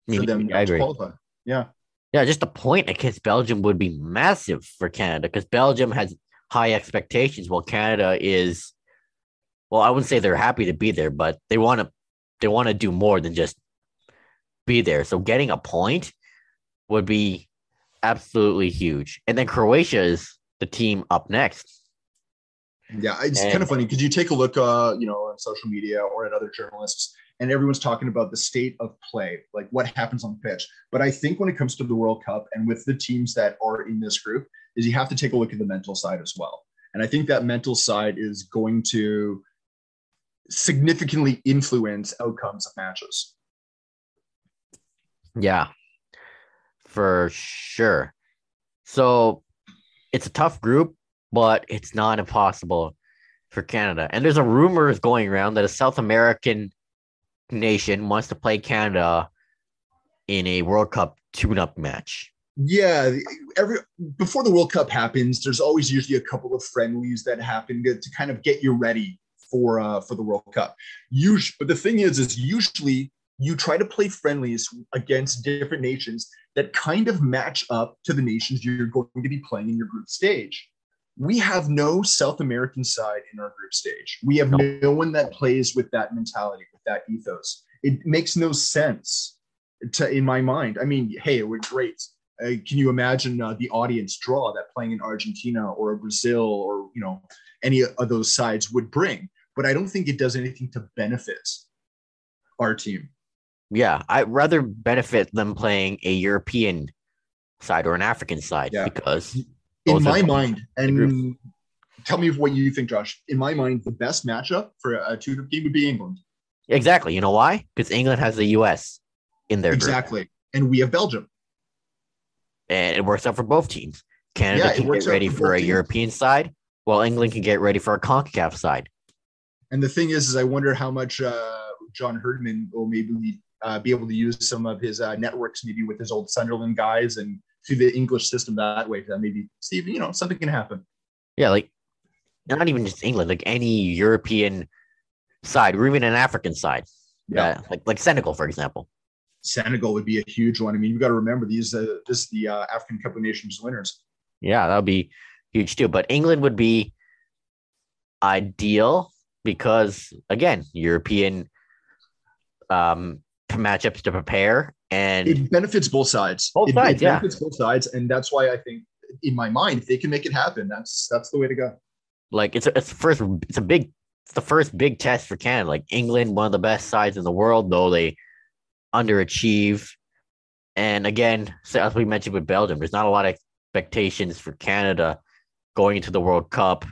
[SPEAKER 1] Me
[SPEAKER 2] for them. To qualify. Yeah.
[SPEAKER 1] Yeah, just a point against Belgium would be massive for Canada because Belgium has high expectations, while Canada is, well, I wouldn't say they're happy to be there, but they want to, they want to do more than just be there. So getting a point would be absolutely huge. And then Croatia is the team up next.
[SPEAKER 2] Yeah, it's
[SPEAKER 1] And-
[SPEAKER 2] kind of funny because you take a look, uh, you know, on social media or at other journalists, and everyone's talking about the state of play, like what happens on the pitch. But I think when it comes to the World Cup and with the teams that are in this group, is you have to take a look at the mental side as well. And I think that mental side is going to significantly influence outcomes of matches.
[SPEAKER 1] Yeah, for sure. So it's a tough group, but it's not impossible for Canada. And there's a rumor going around that a South American nation wants to play Canada in a World Cup tune-up match.
[SPEAKER 2] Yeah, every before the World Cup happens, there's always usually a couple of friendlies that happen to, to kind of get you ready for uh, for the World Cup. Usually, but the thing is, is usually you try to play friendlies against different nations that kind of match up to the nations you're going to be playing in your group stage. We have no South American side in our group stage. We have
[SPEAKER 1] No.
[SPEAKER 2] no one that plays with that mentality, with that ethos. It makes no sense to, in my mind. I mean, hey, we're great uh, can you imagine uh, the audience draw that playing in Argentina or Brazil or you know any of those sides would bring? But I don't think it does anything to benefit our team.
[SPEAKER 1] Yeah, I'd rather benefit them playing a European side or an African side
[SPEAKER 2] Yeah.
[SPEAKER 1] because
[SPEAKER 2] In my mind, and tell me what you think, Josh. In my mind, the best matchup for a two game would be England.
[SPEAKER 1] exactly, you know why? Because England has the US in their group.
[SPEAKER 2] Exactly, and we have Belgium.
[SPEAKER 1] and it works out for both teams. Canada
[SPEAKER 2] Yeah,
[SPEAKER 1] can get ready
[SPEAKER 2] for
[SPEAKER 1] for a
[SPEAKER 2] teams.
[SPEAKER 1] European side, while England can get ready for a CONCACAF side.
[SPEAKER 2] And the thing is, is I wonder how much uh, John Herdman will maybe uh, be able to use some of his uh, networks, maybe with his old Sunderland guys, and through the English system that way. That maybe Steve, you know, something can happen.
[SPEAKER 1] Yeah, like not even just England, like any European side, or even an African side,
[SPEAKER 2] Yeah,
[SPEAKER 1] uh, like like Senegal, for example.
[SPEAKER 2] Senegal would be a huge one. I mean, you've got to remember these. Uh, this is the uh, African Cup of Nations winners.
[SPEAKER 1] Yeah, that would be huge too. But England would be ideal because again, European um matchups to prepare and
[SPEAKER 2] It benefits both sides.
[SPEAKER 1] Both
[SPEAKER 2] it,
[SPEAKER 1] sides,
[SPEAKER 2] it
[SPEAKER 1] yeah.
[SPEAKER 2] benefits both sides, and that's why I think, in my mind, if they can make it happen, that's that's the way to go.
[SPEAKER 1] like it's a, it's first it's a big it's the first big test for Canada. Like England, one of the best sides in the world, though they underachieve. And again, so as we mentioned with Belgium, there's not a lot of expectations for Canada going into the World Cup,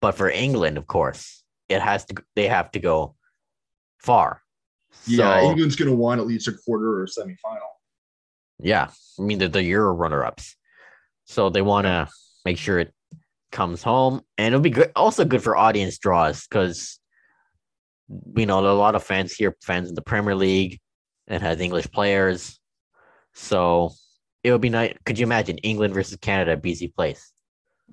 [SPEAKER 1] but for England, of course, it has to. They have to go far.
[SPEAKER 2] Yeah,
[SPEAKER 1] So-
[SPEAKER 2] England's going to want at least a quarter or semifinal.
[SPEAKER 1] Yeah, I mean they're the Euro runner-ups, so they want to make sure it comes home, and it'll be good. Also good for audience draws because you know there are a lot of fans here, fans in the Premier League, and has English players. So it would be nice. Could you imagine England versus Canada at BC Place?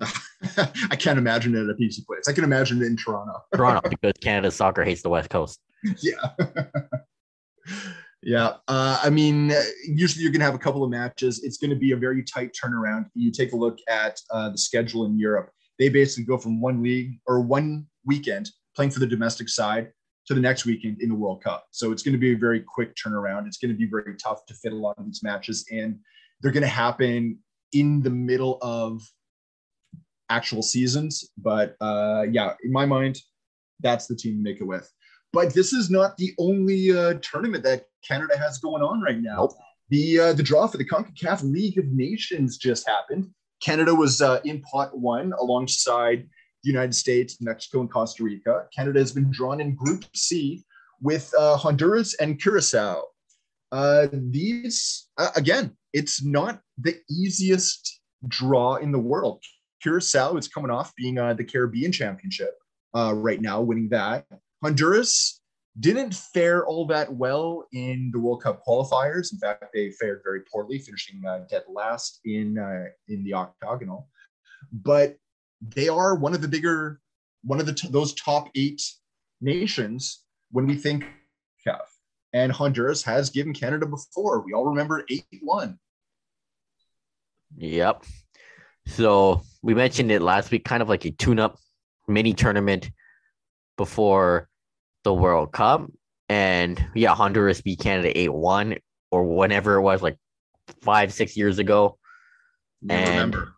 [SPEAKER 2] I can't imagine it at a BC Place. I can imagine it in Toronto.
[SPEAKER 1] Toronto, because Canada soccer hates the West Coast.
[SPEAKER 2] Yeah. yeah. Uh, I mean, usually you're going to have a couple of matches. It's going to be a very tight turnaround. You take a look at uh, the schedule in Europe. They basically go from one league or one weekend playing for the domestic side to the next weekend in the World Cup. So it's going to be a very quick turnaround. It's going to be very tough to fit a lot of these matches in. They're going to happen in the middle of actual seasons. But uh, yeah, in my mind, that's the team to make it with. But this is not the only uh, tournament that Canada has going on right now. Nope. The uh, the draw for the CONCACAF League of Nations just happened. Canada was uh, in pot one alongside the United States, Mexico, and Costa Rica. Canada has been drawn in Group C with uh, Honduras and Curacao. Uh, these, uh, again, it's not the easiest draw in the world. Curacao is coming off being uh, the Caribbean Championship uh, right now, winning that. Honduras didn't fare all that well in the World Cup qualifiers. In fact, they fared very poorly, finishing uh, dead last in uh, in the octagonal. But they are one of the bigger, one of the t- those top eight nations when we think CAF. And Honduras has given Canada before. We all remember eight one.
[SPEAKER 1] Yep. So we mentioned it last week, kind of like a tune-up mini tournament before the World Cup. And yeah, Honduras beat Canada 8-1 or whenever it was, like five, six years ago.
[SPEAKER 2] And remember.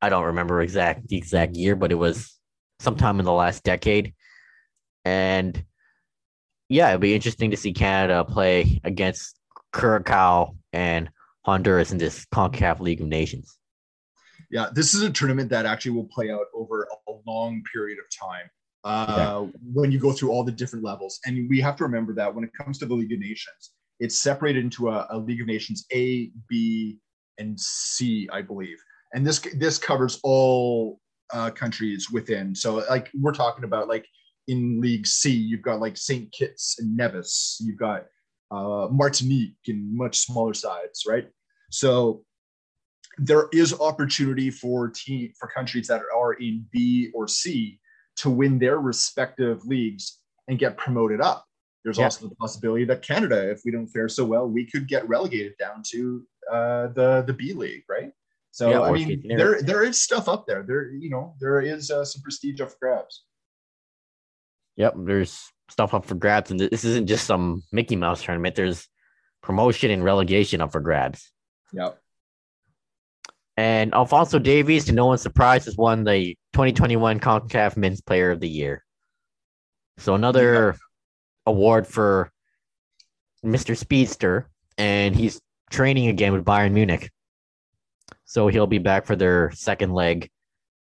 [SPEAKER 1] I don't remember exact the exact year, but it was sometime in the last decade. And yeah, it'd be interesting to see Canada play against Curacao and Honduras in this CONCACAF League of Nations.
[SPEAKER 2] Yeah, this is a tournament that actually will play out over a long period of time uh, yeah. when you go through all the different levels. And we have to remember that when it comes to the League of Nations, it's separated into a, a League of Nations A, B, and C, I believe and this this covers all uh, countries within. So like we're talking about like in League C, you've got like Saint Kitts and Nevis, you've got uh, Martinique and much smaller sides, right? So there is opportunity for team for countries that are in B or C to win their respective leagues and get promoted up. There's yeah. also the possibility that Canada, if we don't fare so well, we could get relegated down to uh, the the B League, right? So yeah, I mean, there there is stuff up there. There, you know, there is uh, some prestige up for grabs.
[SPEAKER 1] Yep, there's stuff up for grabs, and this isn't just some Mickey Mouse tournament. There's promotion and relegation up for grabs.
[SPEAKER 2] Yep.
[SPEAKER 1] And Alfonso Davies, to no one's surprise, has won the 2021 CONCACAF Men's Player of the Year. So another award for Mr. Speedster, and he's training again with Bayern Munich. So he'll be back for their second leg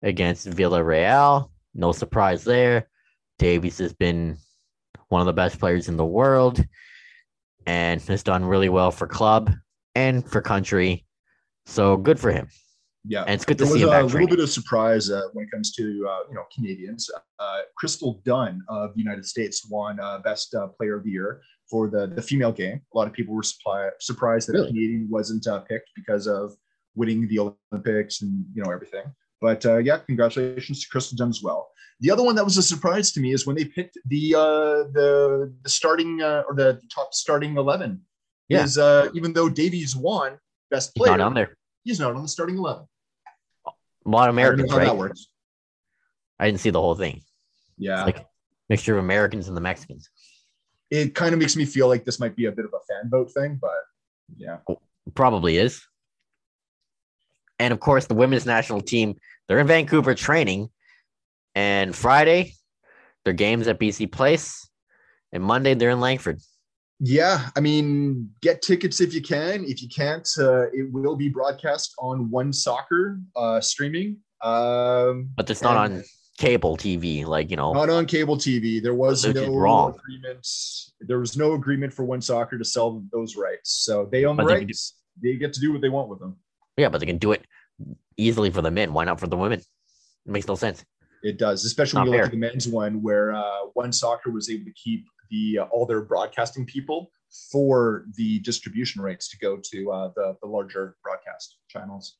[SPEAKER 1] against Villarreal. No surprise there. Davies has been one of the best players in the world and has done really well for club and for country. So good for him.
[SPEAKER 2] Yeah,
[SPEAKER 1] and it's good to see him.
[SPEAKER 2] a little bit of surprise uh, when it comes to uh, you know Canadians. Uh, Crystal Dunn of the United States won uh, Best uh, Player of the Year for the the female game. A lot of people were supply, surprised that really? a Canadian wasn't uh, picked because of winning the Olympics and you know everything. But uh, yeah, congratulations to Crystal Dunn as well. The other one that was a surprise to me is when they picked the uh, the the starting uh, or the top starting eleven. Yeah. Is uh, even though Davies won best player,
[SPEAKER 1] he's not on there.
[SPEAKER 2] He's not on the starting eleven.
[SPEAKER 1] A lot of Americans, I right? That works. I didn't see the whole thing.
[SPEAKER 2] Yeah,
[SPEAKER 1] it's like mixture of Americans and the Mexicans.
[SPEAKER 2] It kind of makes me feel like this might be a bit of a fan vote thing, but yeah, oh,
[SPEAKER 1] probably is. And of course, the women's national team, they're in Vancouver training. And Friday, their games at BC Place. And Monday, they're in Langford.
[SPEAKER 2] Yeah, I mean, get tickets if you can. If you can't, uh, it will be broadcast on One Soccer uh, streaming. Um,
[SPEAKER 1] but it's not on cable TV, like you know,
[SPEAKER 2] not on cable TV. There was no wrong. agreement. There was no agreement for One Soccer to sell those rights, so they own but the rights they get to do what they want with them.
[SPEAKER 1] Yeah, but they can do it easily for the men. Why not for the women? It makes no sense.
[SPEAKER 2] It does, especially when you look at the men's one, where uh, One Soccer was able to keep the uh, all their broadcasting people for the distribution rights to go to uh, the the larger broadcast channels.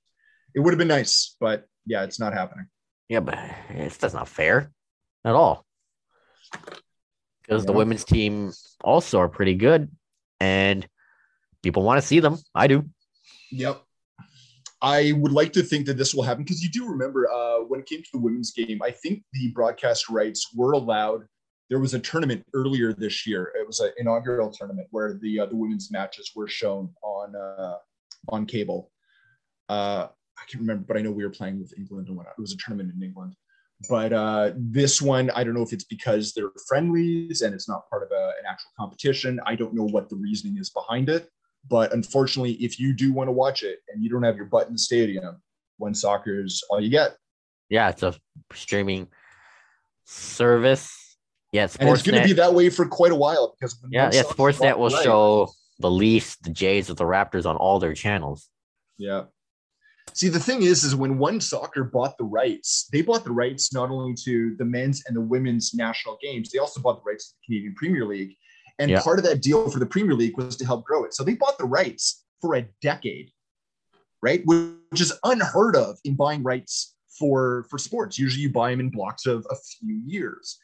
[SPEAKER 2] It would have been nice, but yeah, it's not happening.
[SPEAKER 1] Yeah, but it's that's not fair at all. Because the women's team also are pretty good, and people want to see them. I do.
[SPEAKER 2] Yep. I would like to think that this will happen because you do remember uh, when it came to the women's game, I think the broadcast rights were allowed. There was a tournament earlier this year. It was an inaugural tournament where the uh, the women's matches were shown on uh, on cable. Uh, I can't remember, but I know we were playing with England and whatnot. It was a tournament in England. But uh, this one, I don't know if it's because they're friendlies and it's not part of a, an actual competition. I don't know what the reasoning is behind it. But unfortunately, if you do want to watch it and you don't have your butt in the stadium, one soccer is all you get.
[SPEAKER 1] Yeah, it's a streaming service. Yeah,
[SPEAKER 2] And it's going to be that way for quite a while because
[SPEAKER 1] yeah, yeah. Sportsnet will
[SPEAKER 2] right-
[SPEAKER 1] show the Leafs, the Jays, or the Raptors on all their channels.
[SPEAKER 2] Yeah. See, the thing is, is when One Soccer bought the rights, they bought the rights not only to the men's and the women's national games, they also bought the rights to the Canadian Premier League. And
[SPEAKER 1] Yeah.
[SPEAKER 2] part of that deal for the Premier League was to help grow it. So they bought the rights for a decade, right? Which is unheard of in buying rights for for sports. Usually you buy them in blocks of a few years.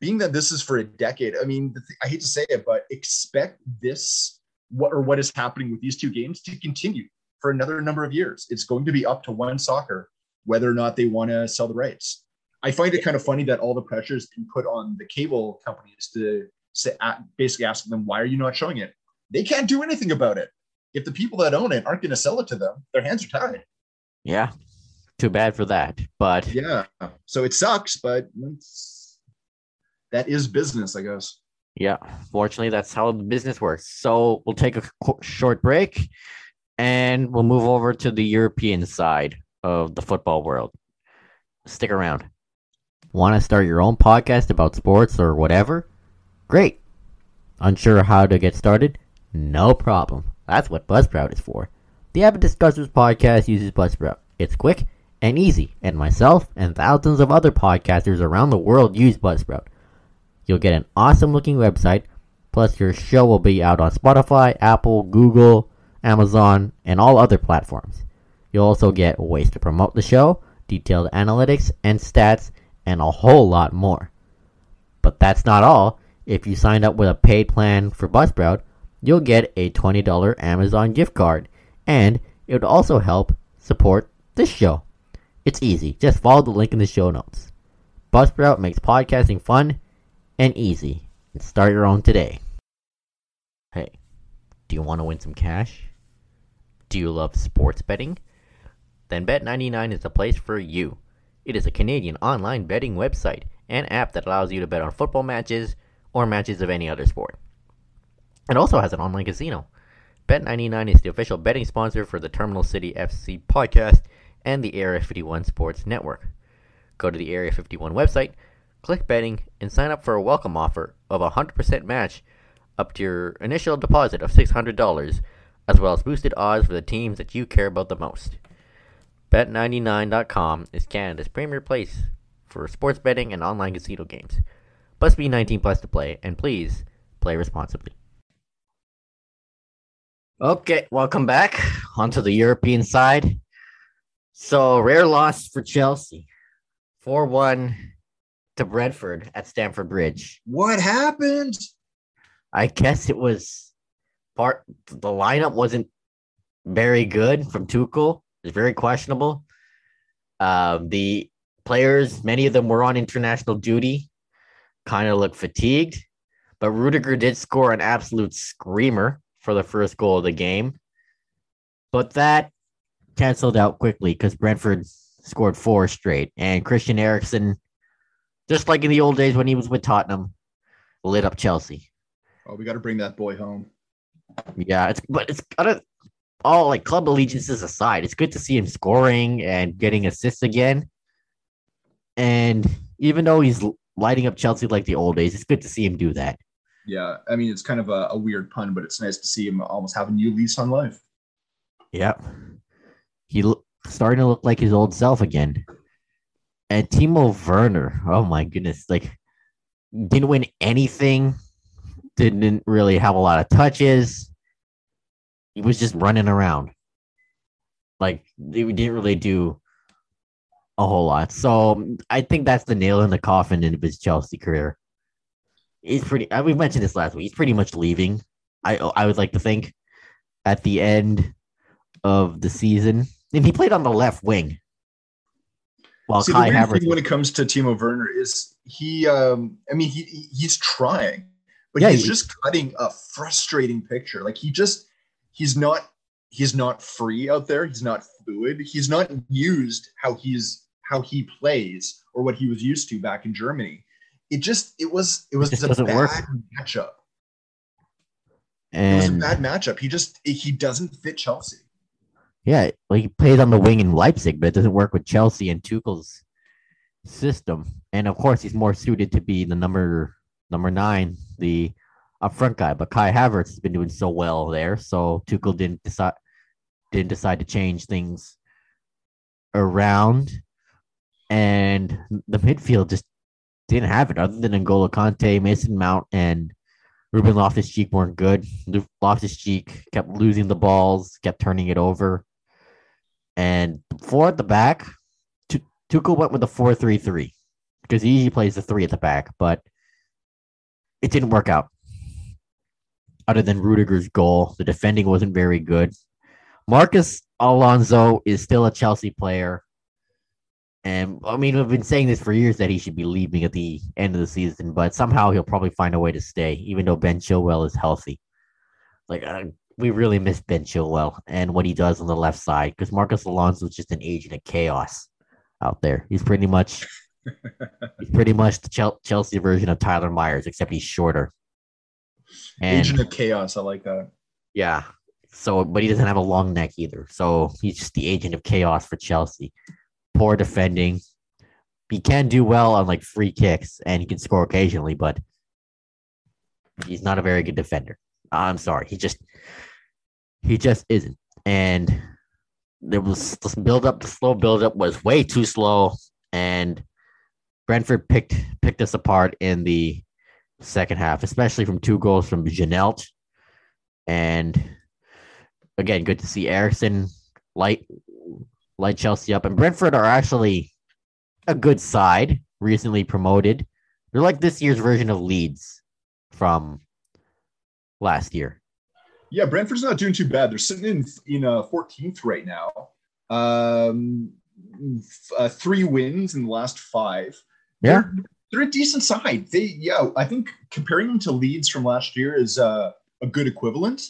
[SPEAKER 2] Being that this is for a decade, I mean, I hate to say it, but expect this what or what is happening with these two games to continue for another number of years. It's going to be up to one soccer whether or not they want to sell the rights. I find it kind of funny that all the pressure is being put on the cable companies to say, basically ask them, why are you not showing it? They can't do anything about it. If the people that own it aren't going to sell it to them, their hands are tied.
[SPEAKER 1] Yeah, too bad for that. But
[SPEAKER 2] Yeah. So it sucks, but it's, that is business, I guess.
[SPEAKER 1] Yeah, fortunately, that's how the business works. So we'll take a qu- short break and we'll move over to the European side of the football world. Stick around. Want to start your own podcast about sports or whatever? Great. Unsure how to get started? No problem. That's what Buzzsprout is for. The Avid Discussers podcast uses Buzzsprout. It's quick and easy, and myself and thousands of other podcasters around the world use Buzzsprout. You'll get an awesome looking website, plus your show will be out on Spotify, Apple, Google, Amazon, and all other platforms. You'll also get ways to promote the show, detailed analytics and stats, and a whole lot more. But that's not all. If you sign up with a paid plan for Buzzsprout, you'll get a $20 Amazon gift card, and it would also help support this show. It's easy. Just follow the link in the show notes. Buzzsprout makes podcasting fun and easy. And start your own today. Hey, do you want to win some cash? Do you love sports betting? Then Bet99 is the place for you. It is a Canadian online betting website and app that allows you to bet on football matches or matches of any other sport. It also has an online casino. Bet99 is the official betting sponsor for the Terminal City FC podcast and the Area 51 Sports Network. Go to the Area 51 website, click betting, and sign up for a welcome offer of a 100% match up to your initial deposit of $600, as well as boosted odds for the teams that you care about the most. Bet99.com is Canada's premier place for sports betting and online casino games. Must be 19 plus to play, and please play responsibly. Okay, welcome back onto the European side. So, rare loss for Chelsea 4 1 to Brentford at Stamford Bridge.
[SPEAKER 2] What happened?
[SPEAKER 1] I guess it was part, the lineup wasn't very good from Tuchel. It's very questionable. Um, the players, many of them were on international duty, kind of looked fatigued. But Rudiger did score an absolute screamer for the first goal of the game. But that canceled out quickly because Brentford scored four straight. And Christian Eriksen, just like in the old days when he was with Tottenham, lit up Chelsea.
[SPEAKER 2] Oh, we got to bring that boy home.
[SPEAKER 1] Yeah, it's but it's gotta all like club allegiances aside, it's good to see him scoring and getting assists again. And even though he's lighting up Chelsea like the old days, it's good to see him do that.
[SPEAKER 2] Yeah, I mean, it's kind of a, a weird pun, but it's nice to see him almost have a new lease on life.
[SPEAKER 1] Yep. He lo- starting to look like his old self again. And Timo Werner, oh my goodness, like didn't win anything, didn't really have a lot of touches. He was just running around. Like they didn't really do a whole lot. So I think that's the nail in the coffin in his Chelsea career. He's pretty. uh, We mentioned this last week. He's pretty much leaving. I I would like to think at the end of the season, and he played on the left wing. While
[SPEAKER 2] See,
[SPEAKER 1] Kai
[SPEAKER 2] the weird
[SPEAKER 1] Havertz,
[SPEAKER 2] thing when it comes to Timo Werner is he. Um, I mean, he he- he's trying, but
[SPEAKER 1] Yeah,
[SPEAKER 2] he's
[SPEAKER 1] he-
[SPEAKER 2] just cutting a frustrating picture. Like he just he's not he's not free out there. He's not fluid. He's not used how he's how he plays or what he was used to back in Germany. It just it was it was a bad
[SPEAKER 1] work.
[SPEAKER 2] matchup. It was a bad matchup. He just he doesn't fit Chelsea.
[SPEAKER 1] Yeah, well, he plays on the wing in Leipzig, but it doesn't work with Chelsea and Tuchel's system. And of course, he's more suited to be the number number nine, the up front guy. But Kai Havertz has been doing so well there, so Tuchel didn't decide didn't decide to change things around, and the midfield just didn't have it. Other than N'Golo Kanté, Mason Mount, and Ruben Loftus Cheek weren't good. Loftus Cheek kept losing the balls, kept turning it over. And four at the back, Tu- Tuchel went with the 4 3 3 because he usually plays the three at the back, but it didn't work out. Other than Rudiger's goal, the defending wasn't very good. Marcos Alonso is still a Chelsea player. And I mean, we've been saying this for years that he should be leaving at the end of the season, but somehow he'll probably find a way to stay, even though Ben Chilwell is healthy. Like, uh, we really miss Ben Chilwell and what he does on the left side because Marcos Alonso is just an agent of chaos out there. He's pretty much he's pretty much the Chelsea version of Tyler Myers, except he's shorter. And
[SPEAKER 2] Agent of chaos. I like that.
[SPEAKER 1] yeah. So, but he doesn't have a long neck either. So he's just the agent of chaos for Chelsea. Poor defending. He can do well on like free kicks and he can score occasionally, but he's not a very good defender. I'm sorry. He just he just isn't. And there was this build up, the slow build up was way too slow. And Brentford picked picked us apart in the second half, especially from two goals from Janelt. And again, good to see Eriksen light light Chelsea up. And Brentford are actually a good side, recently promoted. They're like this year's version of Leeds from last year.
[SPEAKER 2] Yeah, Brentford's not doing too bad. They're sitting in in uh, 14th right now. Um, f- uh, three wins in the last five.
[SPEAKER 1] Yeah.
[SPEAKER 2] They're, they're a decent side. They, yeah, I think comparing them to Leeds from last year is uh, a good equivalent.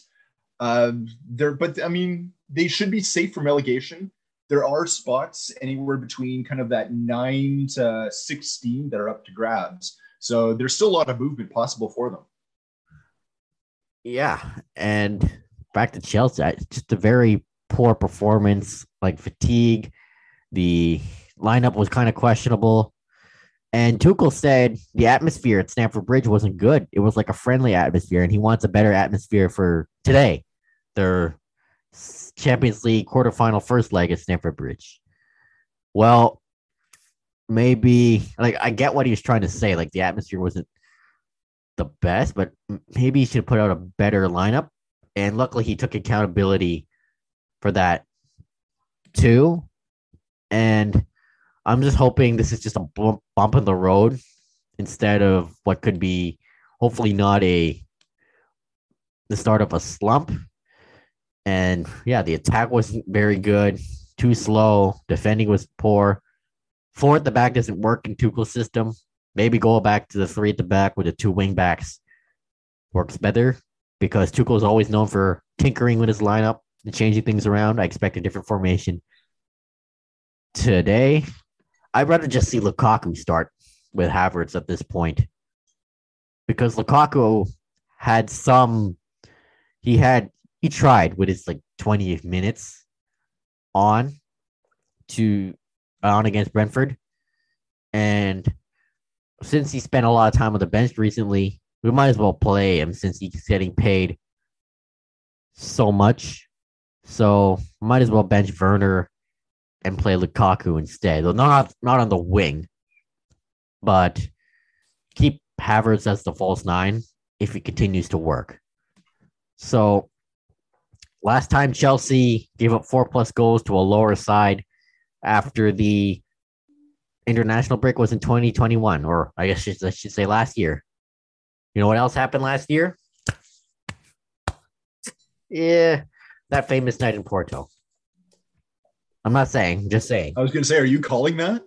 [SPEAKER 2] Uh, they're, but I mean, they should be safe from relegation. There are spots anywhere between kind of that nine to 16 that are up to grabs. So there's still a lot of movement possible for them.
[SPEAKER 1] Yeah, and back to Chelsea, I- just a very poor performance, like fatigue. The lineup was kind of questionable. And Tuchel said the atmosphere at Stamford Bridge wasn't good. It was like a friendly atmosphere, and he wants a better atmosphere for today. Their Champions League quarterfinal first leg at Stamford Bridge. Well, maybe like I get what he was trying to say. Like the atmosphere wasn't the best, but maybe he should put out a better lineup. And luckily, he took accountability for that too. And I'm just hoping this is just a bump, bump in the road instead of what could be hopefully not a the start of a slump. And yeah, the attack wasn't very good, too slow. Defending was poor. Four at the back doesn't work in Tuchel's system. Maybe go back to the three at the back with the two wing backs works better because Tuchel is always known for tinkering with his lineup and changing things around. I expect a different formation today. I'd rather just see Lukaku start with Havertz at this point because Lukaku had some. He had he tried with his like 20 minutes on to on against Brentford, and since he spent a lot of time on the bench recently, we might as well play him since he's getting paid so much. So might as well bench Werner and play Lukaku instead. Though not not on the wing, but keep Havertz as the false nine if it continues to work. So last time Chelsea gave up four plus goals to a lower side after the international break was in 2021, or I guess I should say last year. You know what else happened last year? Yeah, that famous night in Porto. I'm not saying, just saying.
[SPEAKER 2] I was going to say, are you calling that?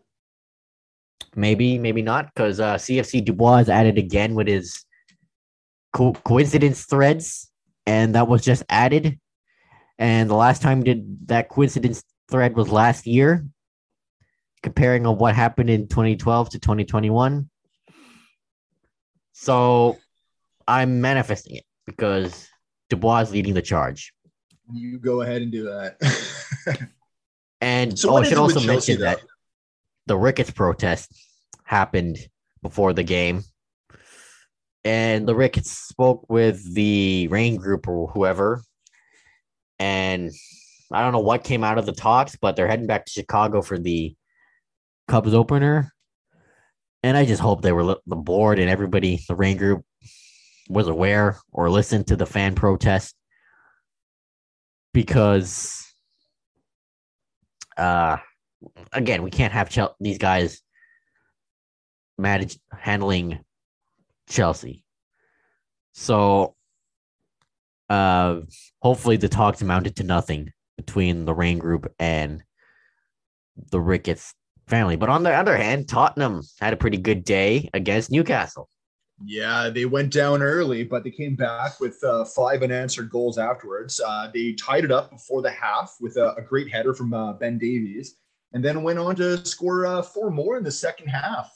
[SPEAKER 1] Maybe, maybe not, because uh, CFC Dubois is added again with his co- coincidence threads, and that was just added. And the last time did that coincidence thread was last year, comparing of what happened in 2012 to 2021. So I'm manifesting it because Dubois is leading the charge.
[SPEAKER 2] You go ahead and do that.
[SPEAKER 1] and so oh, I should also mention though? that the Ricketts protest happened before the game. And the Ricketts spoke with the Raine Group or whoever. And I don't know what came out of the talks, but they're heading back to Chicago for the Cubs opener. And I just hope they were the board and everybody, the Raine Group, was aware or listened to the fan protest because, uh, again, we can't have Chel- these guys manage handling Chelsea. So, uh, hopefully the talks amounted to nothing between the Raine Group and the Ricketts family. But on the other hand, Tottenham had a pretty good day against Newcastle.
[SPEAKER 2] Yeah, they went down early, but they came back with uh, five unanswered goals afterwards. Uh, they tied it up before the half with a, a great header from uh, Ben Davies, and then went on to score uh, four more in the second half.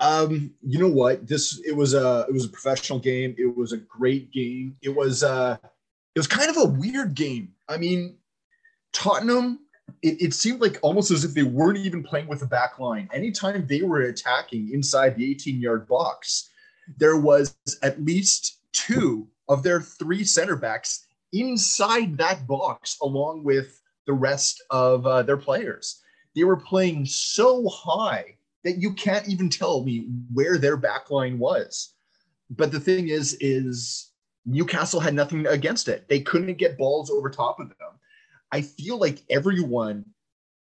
[SPEAKER 2] Um, you know what? This it was a it was a professional game. It was a great game. It was uh it was kind of a weird game. I mean, Tottenham. It, it seemed like almost as if they weren't even playing with a back line. Anytime they were attacking inside the 18 yard box, there was at least two of their three center backs inside that box along with the rest of uh, their players. They were playing so high that you can't even tell me where their back line was. But the thing is, is Newcastle had nothing against it. They couldn't get balls over top of them. I feel like everyone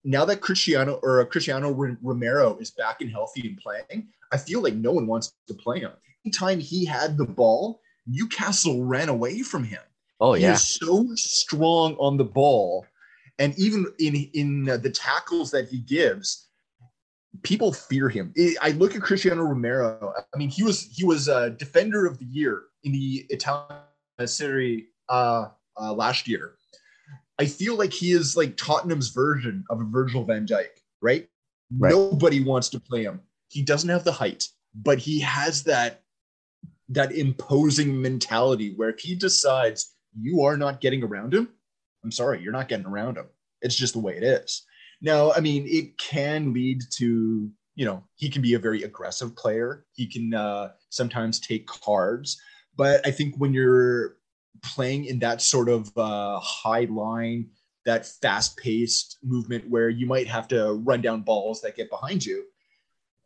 [SPEAKER 2] now that Cristiano or uh, Cristiano Romero is back and healthy and playing, I feel like no one wants to play him time he had the ball, Newcastle ran away from him.
[SPEAKER 1] Oh yeah,
[SPEAKER 2] he is so strong on the ball, and even in in the tackles that he gives, people fear him. I look at Cristiano Romero. I mean, he was he was a defender of the year in the Italian Serie uh, uh, last year. I feel like he is like Tottenham's version of a Virgil Van Dijk, right? right? Nobody wants to play him. He doesn't have the height, but he has that that imposing mentality where if he decides you are not getting around him, I'm sorry, you're not getting around him. It's just the way it is. Now, I mean, it can lead to, you know, he can be a very aggressive player. He can uh, sometimes take cards. But I think when you're playing in that sort of uh, high line, that fast paced movement where you might have to run down balls that get behind you,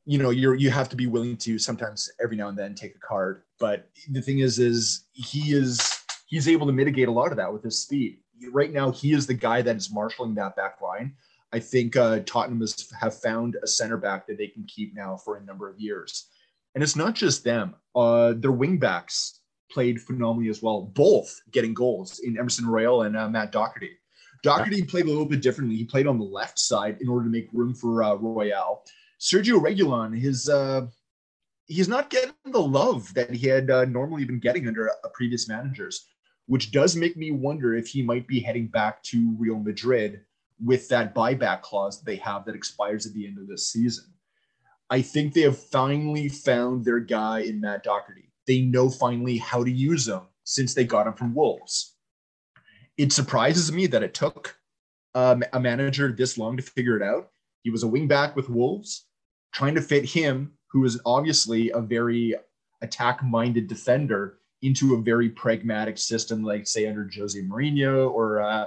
[SPEAKER 2] you know you're you have to be willing to sometimes every now and then take a card but the thing is is he is he's able to mitigate a lot of that with his speed. Right now he is the guy that is marshaling that back line. I think uh, tottenham has have found a center back that they can keep now for a number of years. And it's not just them. Uh, their wing backs played phenomenally as well. Both getting goals in emerson royal and uh, matt doherty doherty played a little bit differently. He played on the left side in order to make room for uh, royal Sergio Reguilon, his uh, he's not getting the love that he had uh, normally been getting under uh, previous managers, which does make me wonder if he might be heading back to Real Madrid with that buyback clause that they have that expires at the end of this season. I think they have finally found their guy in Matt Doherty. They know finally how to use them since they got them from Wolves. It surprises me that it took um, a manager this long to figure it out. He was a wingback with Wolves trying to fit him, who is obviously a very attack minded defender, into a very pragmatic system, like say under Jose Mourinho or uh,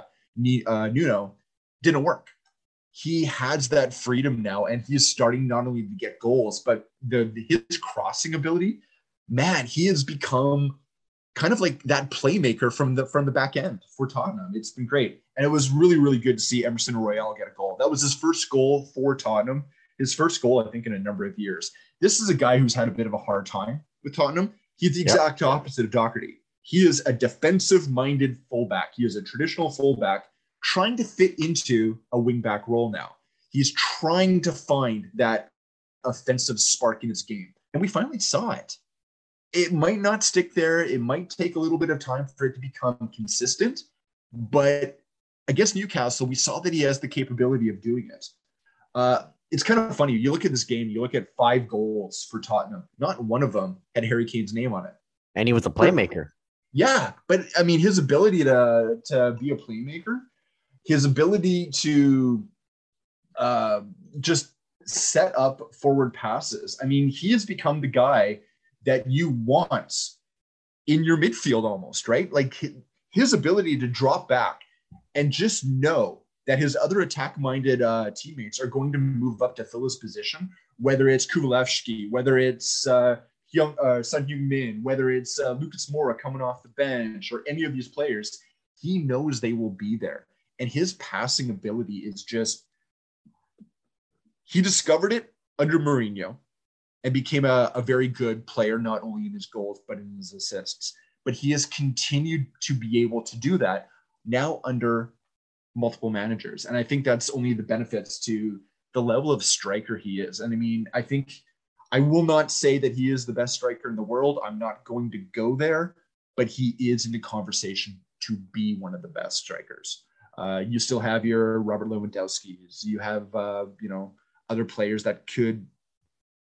[SPEAKER 2] uh, Nuno didn't work. He has that freedom now, and he's starting not only to get goals, but the his crossing ability. Man, he has become kind of like that playmaker from the from the back end for Tottenham. It's been great, and it was really really good to see Emerson Royal get a goal. That was his first goal for Tottenham. His first goal, I think, in a number of years. This is a guy who's had a bit of a hard time with Tottenham. He's the exact yep. opposite of Doherty. He is a defensive minded fullback. He is a traditional fullback trying to fit into a wingback role now. He's trying to find that offensive spark in his game. And we finally saw it. It might not stick there. It might take a little bit of time for it to become consistent. But against Newcastle, we saw that he has the capability of doing it. Uh, it's kind of funny. You look at this game, you look at five goals for Tottenham. Not one of them had Harry Kane's name on it.
[SPEAKER 1] And he was a playmaker.
[SPEAKER 2] Yeah, but I mean, his ability to to be a playmaker, his ability to uh, just set up forward passes. I mean, he has become the guy that you want in your midfield almost, right? Like his ability to drop back and just know that his other attack-minded uh, teammates are going to move up to fill his position, whether it's Kulusevski, whether it's uh, Young, uh, Son Heung-min, whether it's uh, Lucas Moura coming off the bench, or any of these players. He knows they will be there, and his passing ability is just. He discovered it under Mourinho, and became a, a very good player, not only in his goals but in his assists. But he has continued to be able to do that now under multiple managers. And I think that's only the benefits to the level of striker he is. And I mean, I think I will not say that he is the best striker in the world. I'm not going to go there, but he is in the conversation to be one of the best strikers. Uh, you still have your Robert Lewandowski's. You have, uh, you know, other players that could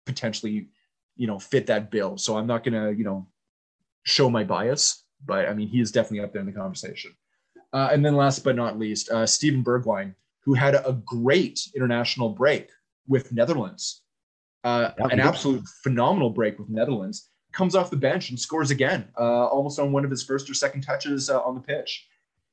[SPEAKER 2] potentially, you know, fit that bill. So I'm not going to, you know, show my bias, but I mean, he is definitely up there in the conversation. Uh, and then last but not least, uh, Steven Bergwijn, who had a great international break with Netherlands, uh, an absolute phenomenal break with Netherlands, comes off the bench and scores again, uh, almost on one of his first or second touches uh, on the pitch.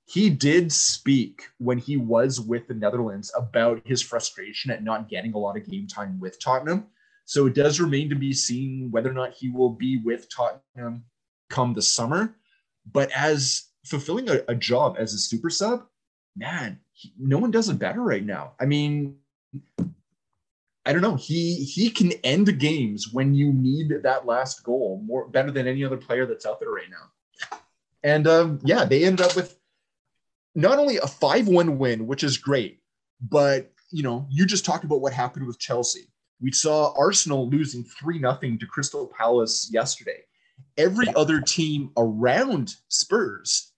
[SPEAKER 2] He did speak when he was with the Netherlands about his frustration at not getting a lot of game time with Tottenham. So it does remain to be seen whether or not he will be with Tottenham come the summer. But as fulfilling a, a job as a super sub, man, he, no one does it better right now. I mean, I don't know. He he can end games when you need that last goal more better than any other player that's out there right now. And um, yeah, they end up with not only a five-one win, which is great, but you know, you just talked about what happened with Chelsea. We saw Arsenal losing three nothing to Crystal Palace yesterday. Every other team around Spurs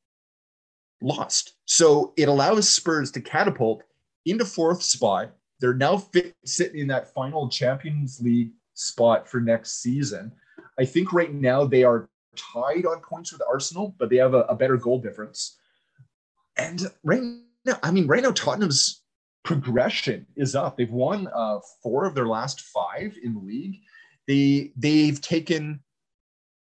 [SPEAKER 2] lost. So it allows Spurs to catapult into fourth spot. They're now fit, sitting in that final Champions League spot for next season. I think right now they are tied on points with Arsenal, but they have a, a better goal difference. And right now, I mean, right now Tottenham's progression is up. They've won uh, four of their last five in the league. They they've taken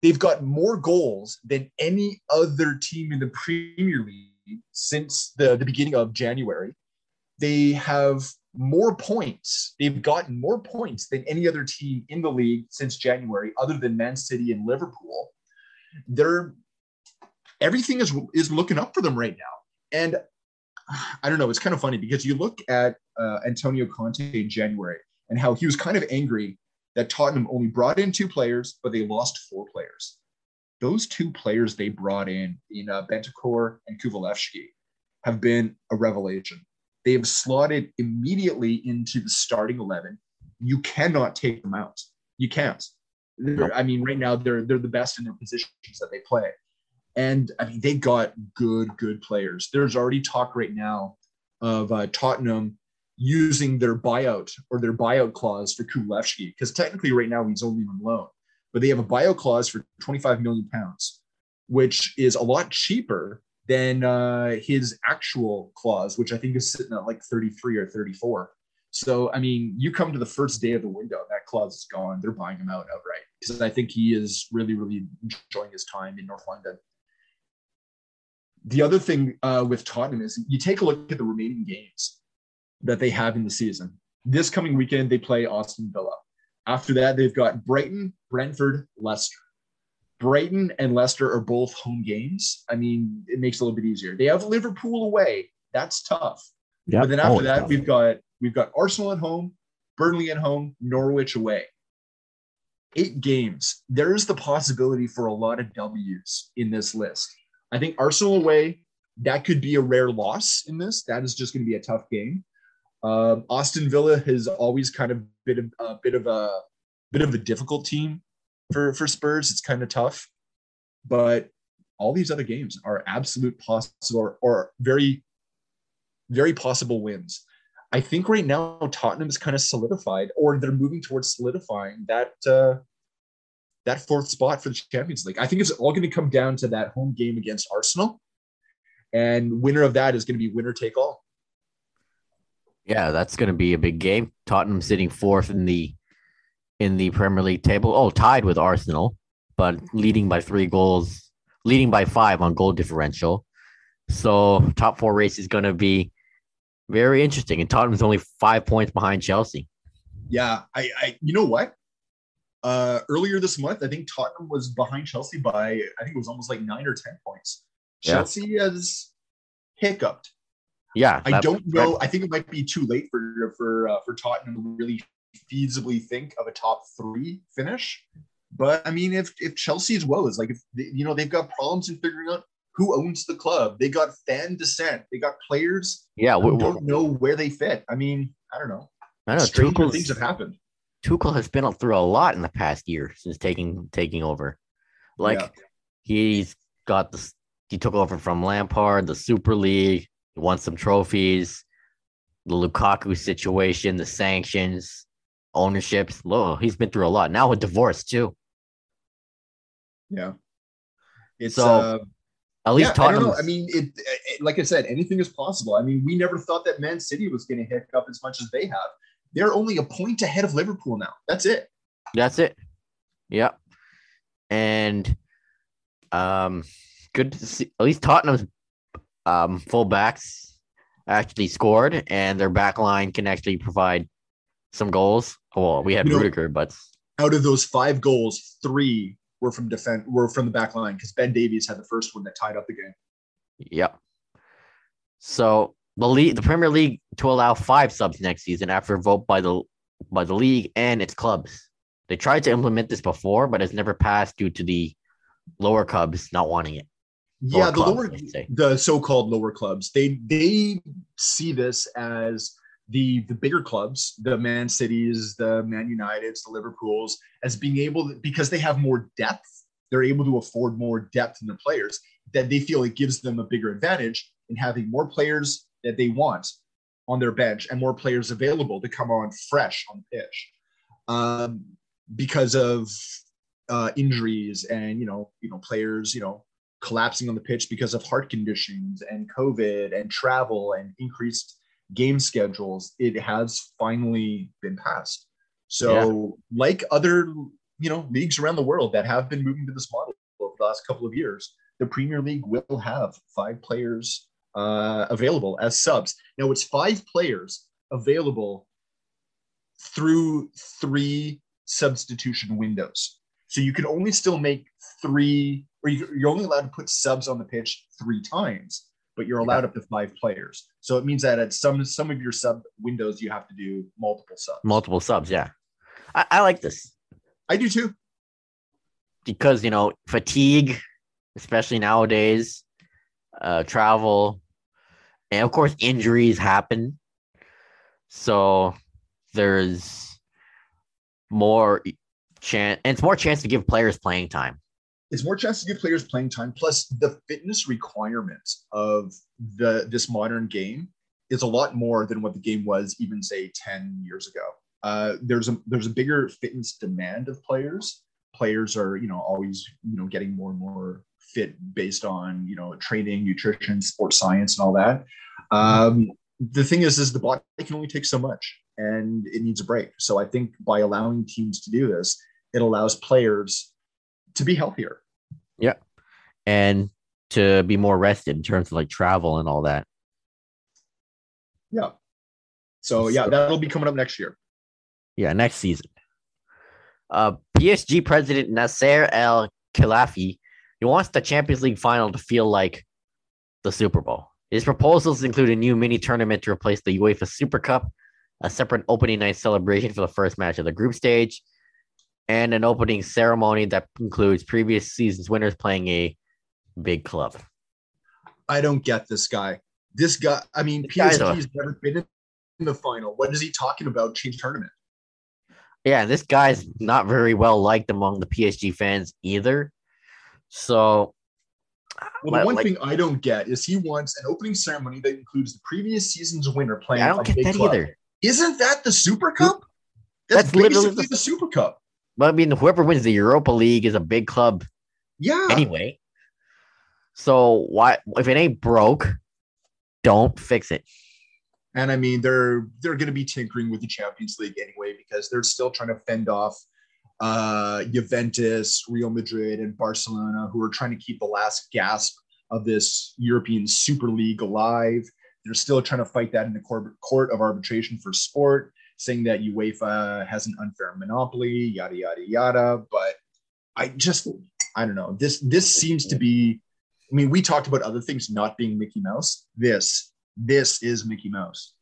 [SPEAKER 2] they've got more goals than any other team in the Premier League since the, the beginning of January. They have more points. They've gotten more points than any other team in the league since January, other than Man City and Liverpool. They're everything is is looking up for them right now. And I don't know. It's kind of funny because you look at uh, Antonio Conte in January and how he was kind of angry that Tottenham only brought in two players, but they lost four players. Those two players they brought in, in uh, Bentancur and Kulusevski, have been a revelation. They have slotted immediately into the starting 11. You cannot take them out. You can't. I mean, right now they're they're the best in their positions that they play, and I mean they got good good players. There's already talk right now of uh, Tottenham using their buyout or their buyout clause for Kulusevski, because technically right now he's only on loan, but they have a buyout clause for 25 million pounds, which is a lot cheaper than uh, his actual clause, which I think is sitting at like 33 or 34. So, I mean, you come to the first day of the window, that clause is gone. They're buying him out outright because I think he is really, really enjoying his time in North London. The other thing uh, with Tottenham is you take a look at the remaining games that they have in the season. This coming weekend, they play Aston Villa. After that, they've got Brighton, Brentford, Leicester. Brighton and Leicester are both home games. I mean, it makes it a little bit easier. They have Liverpool away. That's tough.
[SPEAKER 1] Yeah.
[SPEAKER 2] But then after that, we've got we've got Arsenal at home, Burnley at home, Norwich away. Eight games. There is the possibility for a lot of W's in this list. I think Arsenal away, that could be a rare loss in this. That is just going to be a tough game. Um, Aston Villa has always kind of been a, a bit of a bit of a difficult team for for Spurs. It's kind of tough, but all these other games are absolute possible or, or very very possible wins. I think right now Tottenham is kind of solidified, or they're moving towards solidifying that uh, that fourth spot for the Champions League. I think it's all going to come down to that home game against Arsenal, and winner of that is going to be winner take all.
[SPEAKER 1] Yeah, that's going to be a big game. Tottenham sitting fourth in the in the Premier League table. Oh, tied with Arsenal, but leading by three goals, leading by five on goal differential. So top four race is going to be very interesting. And Tottenham's only five points behind Chelsea.
[SPEAKER 2] Yeah, I, I you know what? Uh, earlier this month, I think Tottenham was behind Chelsea by I think it was almost like nine or ten points.
[SPEAKER 1] Yeah.
[SPEAKER 2] Chelsea has hiccuped.
[SPEAKER 1] Yeah,
[SPEAKER 2] I don't know. I think it might be too late for for uh, for Tottenham to really feasibly think of a top three finish. But I mean, if if Chelsea as well is like if they, you know they've got problems in figuring out who owns the club. They got fan dissent. They got players
[SPEAKER 1] Yeah, we,
[SPEAKER 2] don't know where they fit. I mean, I don't know.
[SPEAKER 1] I know
[SPEAKER 2] Stranger
[SPEAKER 1] Tuchel's-
[SPEAKER 2] things have happened.
[SPEAKER 1] Tuchel has been through a lot in the past year since taking taking over. Like
[SPEAKER 2] Yeah.
[SPEAKER 1] he's got the he took over from Lampard, the Super League, he won some trophies, the Lukaku situation, the sanctions, ownerships. Oh, he's been through a lot. Now a divorce too.
[SPEAKER 2] Yeah. It's
[SPEAKER 1] So,
[SPEAKER 2] uh,
[SPEAKER 1] At least
[SPEAKER 2] yeah, I don't
[SPEAKER 1] Tottenham.
[SPEAKER 2] know. I mean, it, it like I said, anything is possible. I mean, we never thought that Man City was going to hiccup as much as they have. They're only a point ahead of Liverpool now. That's it.
[SPEAKER 1] That's it. Yep. And um good to see at least Tottenham's um fullbacks actually scored and their back line can actually provide some goals. Well, we had
[SPEAKER 2] You know-
[SPEAKER 1] Rudiger, but
[SPEAKER 2] Out of those five goals, three were from defense, were from the back line because Ben Davies had the first one that tied up the game.
[SPEAKER 1] yep. So the league the Premier League to allow five subs next season after a vote by the by the league and its clubs. They tried to implement this before, but it's never passed due to the lower clubs not wanting it.
[SPEAKER 2] Yeah, the
[SPEAKER 1] clubs,
[SPEAKER 2] lower,
[SPEAKER 1] I should say.
[SPEAKER 2] the so-called lower clubs, they they see this as the the bigger clubs, the Man Cities, the Man Uniteds, the Liverpools, as being able to, because they have more depth, they're able to afford more depth in their players. That they feel it gives them a bigger advantage in having more players that they want on their bench and more players available to come on fresh on the pitch, um, because of uh, injuries and you know you know players you know collapsing on the pitch because of heart conditions and COVID and travel and increased game schedules, it has finally been passed. So, like other you know leagues around the world that have been moving to this model over the last couple of years, the Premier League will have five players uh, available as subs. Now, it's five players available through three substitution windows. So you can only still make three, or you, you're only allowed to put subs on the pitch three times, but you're allowed up to five players. So it means that at some some of your sub windows, you have to do multiple subs.
[SPEAKER 1] Multiple subs, yeah. I, I like this.
[SPEAKER 2] I do too.
[SPEAKER 1] because you know fatigue especially nowadays uh travel and of course injuries happen so there's more chance and it's more chance to give players playing time
[SPEAKER 2] It's more chance to give players playing time. Plus, the fitness requirements of the this modern game is a lot more than what the game was even say 10 years ago. Uh, there's a there's a bigger fitness demand of players. Players are you know always you know getting more and more fit based on you know training, nutrition, sports science, and all that. Um, the thing is, is the body can only take so much, and it needs a break. So I think by allowing teams to do this, it allows players to be healthier.
[SPEAKER 1] Yeah, and to be more rested in terms of like travel and all that.
[SPEAKER 2] Yeah. So yeah, that'll be coming up next year.
[SPEAKER 1] Yeah, next season. Uh, PSG president Nasser El Khelaifi he wants the Champions League final to feel like the Super Bowl. His proposals include a new mini tournament to replace the UEFA Super Cup, a separate opening night celebration for the first match of the group stage, and an opening ceremony that includes previous season's winners playing a big club.
[SPEAKER 2] I don't get this guy. This guy, I mean,
[SPEAKER 1] This
[SPEAKER 2] PSG's
[SPEAKER 1] a-
[SPEAKER 2] never been in the final. What is he talking about? Change tournament.
[SPEAKER 1] Yeah, this guy's not very well liked among the PSG fans either. So,
[SPEAKER 2] Well, the one
[SPEAKER 1] like-
[SPEAKER 2] thing I don't get is he wants an opening ceremony that includes the previous season's winner playing.
[SPEAKER 1] I don't get that
[SPEAKER 2] club.
[SPEAKER 1] either.
[SPEAKER 2] Isn't that the Super Cup? That's,
[SPEAKER 1] That's literally
[SPEAKER 2] basically
[SPEAKER 1] the-
[SPEAKER 2] the Super Cup.
[SPEAKER 1] But I mean, whoever wins the Europa League is a big club
[SPEAKER 2] Yeah.
[SPEAKER 1] anyway. So why, if it ain't broke, don't fix it.
[SPEAKER 2] And I mean, they're they're going to be tinkering with the Champions League anyway because they're still trying to fend off uh, Juventus, Real Madrid, and Barcelona, who are trying to keep the last gasp of this European Super League alive. They're still trying to fight that in the court, of arbitration for sport, saying that UEFA has an unfair monopoly, yada yada yada. But I just, I don't know. This this seems to be. I mean, we talked about other things not being Mickey Mouse. This this is Mickey Mouse.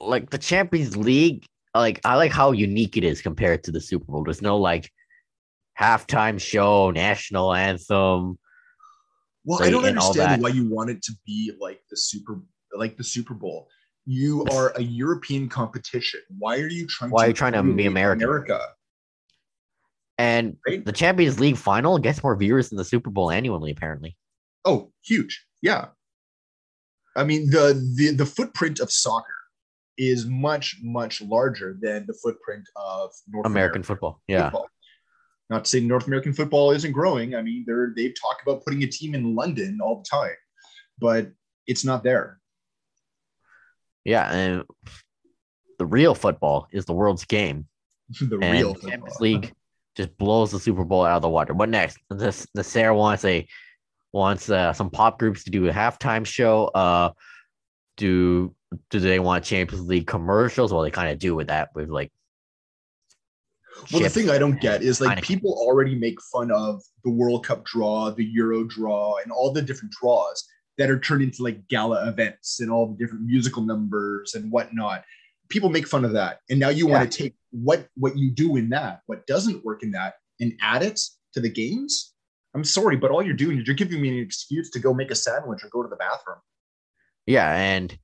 [SPEAKER 1] Like the Champions League, like I like how unique it is compared to the Super Bowl. There's no like halftime show, national anthem.
[SPEAKER 2] Well,
[SPEAKER 1] Right,
[SPEAKER 2] I don't understand why you want it to be like the super like the Super Bowl. You are a European competition. Why are you trying
[SPEAKER 1] Why
[SPEAKER 2] to
[SPEAKER 1] are you trying to be American?
[SPEAKER 2] America?
[SPEAKER 1] And
[SPEAKER 2] Right?
[SPEAKER 1] the Champions League final gets more viewers than the Super Bowl annually, apparently.
[SPEAKER 2] Oh, huge. Yeah. I mean, the the the footprint of soccer is much, much larger than the footprint of North
[SPEAKER 1] American football. Yeah.
[SPEAKER 2] football. Not to say North American football isn't growing. I mean, they're they've talked about putting a team in London all the time, but it's not there.
[SPEAKER 1] Yeah. And the real football is the world's game.
[SPEAKER 2] the
[SPEAKER 1] and
[SPEAKER 2] real
[SPEAKER 1] the Champions. League just blows the Super Bowl out of the water. What next? This the Sarah wants a wants uh, some pop groups to do a halftime show. Uh, do do they want Champions League commercials? Well, they kind of do with that with like.
[SPEAKER 2] Well, the thing I don't get is like people already make fun of the World Cup draw, the Euro draw, and all the different draws that are turned into like gala events and all the different musical numbers and whatnot. People make fun of that, and now you want to take what what you do in that, what doesn't work in that, and add it to the games. I'm sorry, but all you're doing is you're giving me an excuse to go make a sandwich or go to the bathroom.
[SPEAKER 1] Yeah, and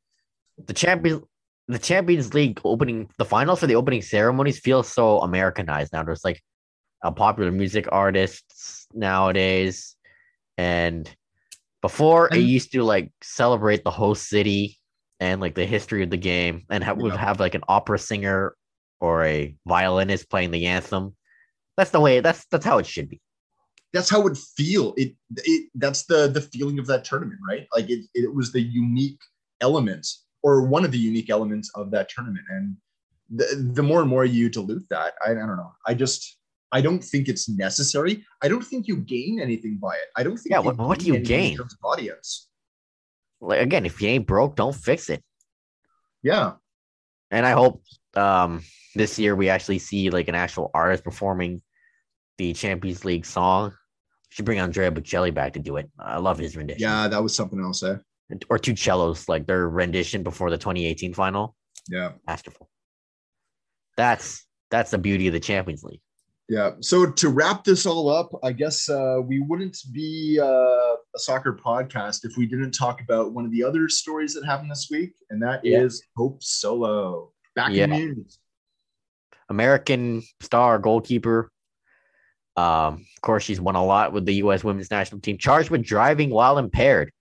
[SPEAKER 1] the champions the Champions League opening the finals for the opening ceremonies feels so Americanized now. There's like a popular music artists nowadays, and before it used to like celebrate the host city and like the history of the game, and have, would have like an opera singer or a violinist playing the anthem. That's the way. That's that's how it should be.
[SPEAKER 2] that's how it feel it it that's the the feeling of that tournament right like it, it was the unique element or one of the unique elements of that tournament and the, the more and more you dilute that I, I don't know i just i don't think it's necessary i don't think you gain anything by it i don't think
[SPEAKER 1] Yeah, what- what do you
[SPEAKER 2] anything in
[SPEAKER 1] gain?
[SPEAKER 2] terms of audience
[SPEAKER 1] Like again, if you ain't broke, don't fix it.
[SPEAKER 2] yeah
[SPEAKER 1] and I hope um this year we actually see like an actual artist performing the Champions League song. Should bring Andrea Bocelli back to do it. I love his rendition.
[SPEAKER 2] yeah that was something else eh?
[SPEAKER 1] Or 2Cellos, like their rendition before the 2018 final.
[SPEAKER 2] yeah
[SPEAKER 1] Masterful. That's that's the beauty of the Champions League.
[SPEAKER 2] Yeah. So to wrap this all up, I guess uh, we wouldn't be uh, a soccer podcast if we didn't talk about one of the other stories that happened this week, and that is
[SPEAKER 1] Yeah.
[SPEAKER 2] Hope Solo back
[SPEAKER 1] Yeah.
[SPEAKER 2] in the news.
[SPEAKER 1] American star goalkeeper. Um, of course, she's won a lot with the U.S. women's national team. Charged with driving while impaired,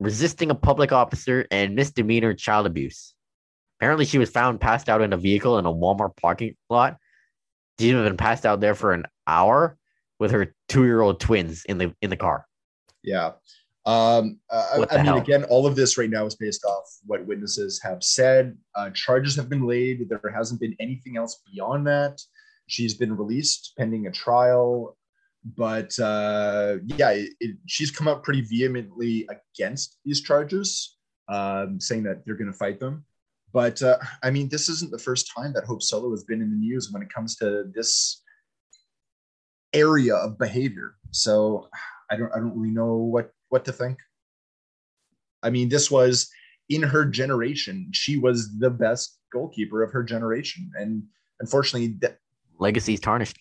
[SPEAKER 1] resisting a public officer, and misdemeanor child abuse. Apparently, she was found passed out in a vehicle in a Walmart parking lot. She's been passed out there for an hour with her two-year-old twins in the in the car.
[SPEAKER 2] Yeah. Um, uh, I, I mean,
[SPEAKER 1] hell?
[SPEAKER 2] again, all of this right now is based off what witnesses have said. Uh, charges have been laid. There hasn't been anything else beyond that. She's been released pending a trial. But uh, yeah, it, it, she's come out pretty vehemently against these charges, um, saying that they're going to fight them. But uh, I mean, this isn't the first time that Hope Solo has been in the news when it comes to this area of behavior. So I don't, I don't really know what what to think. I mean, this was in her generation. She was the best goalkeeper of her generation, and unfortunately, that
[SPEAKER 1] legacy's tarnished.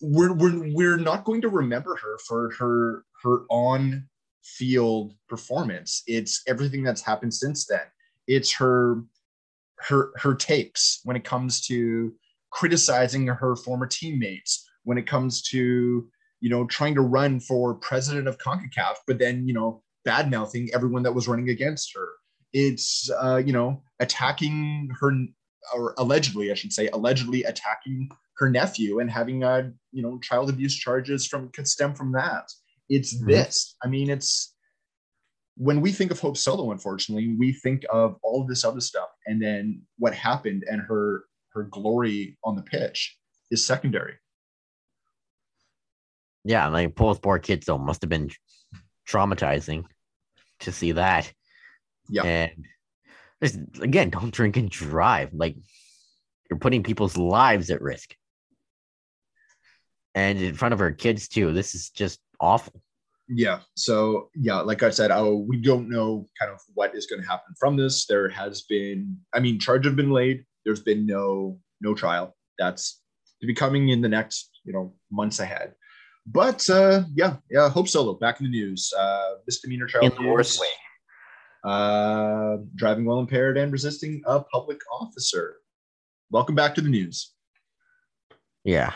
[SPEAKER 2] We're we're we're not going to remember her for her her on field performance. It's everything that's happened since then. It's her her her takes when it comes to criticizing her former teammates, when it comes to you know trying to run for president of CONCACAF, but then you know bad mouthing everyone that was running against her. It's uh, you know attacking her or allegedly, I should say, allegedly attacking her nephew and having uh, you know child abuse charges from could stem from that. It's mm-hmm. this. I mean, it's when we think of Hope Solo, unfortunately, we think of all of this other stuff, and then what happened and her her glory on the pitch is secondary.
[SPEAKER 1] Yeah, like both poor kids though must have been traumatizing to see that.
[SPEAKER 2] Yeah,
[SPEAKER 1] and again, don't drink and drive. Like you're putting people's lives at risk, and in front of her kids too. This is just awful.
[SPEAKER 2] Yeah. So yeah like i said oh, we don't know kind of what is going to happen from this. There has been i mean charge have been laid. There's been no no trial. That's to be coming in the next you know months ahead. But uh yeah yeah hope solo back in the news. Uh misdemeanor child
[SPEAKER 1] in the worst way
[SPEAKER 2] uh driving while impaired and resisting a public officer welcome back to the news
[SPEAKER 1] yeah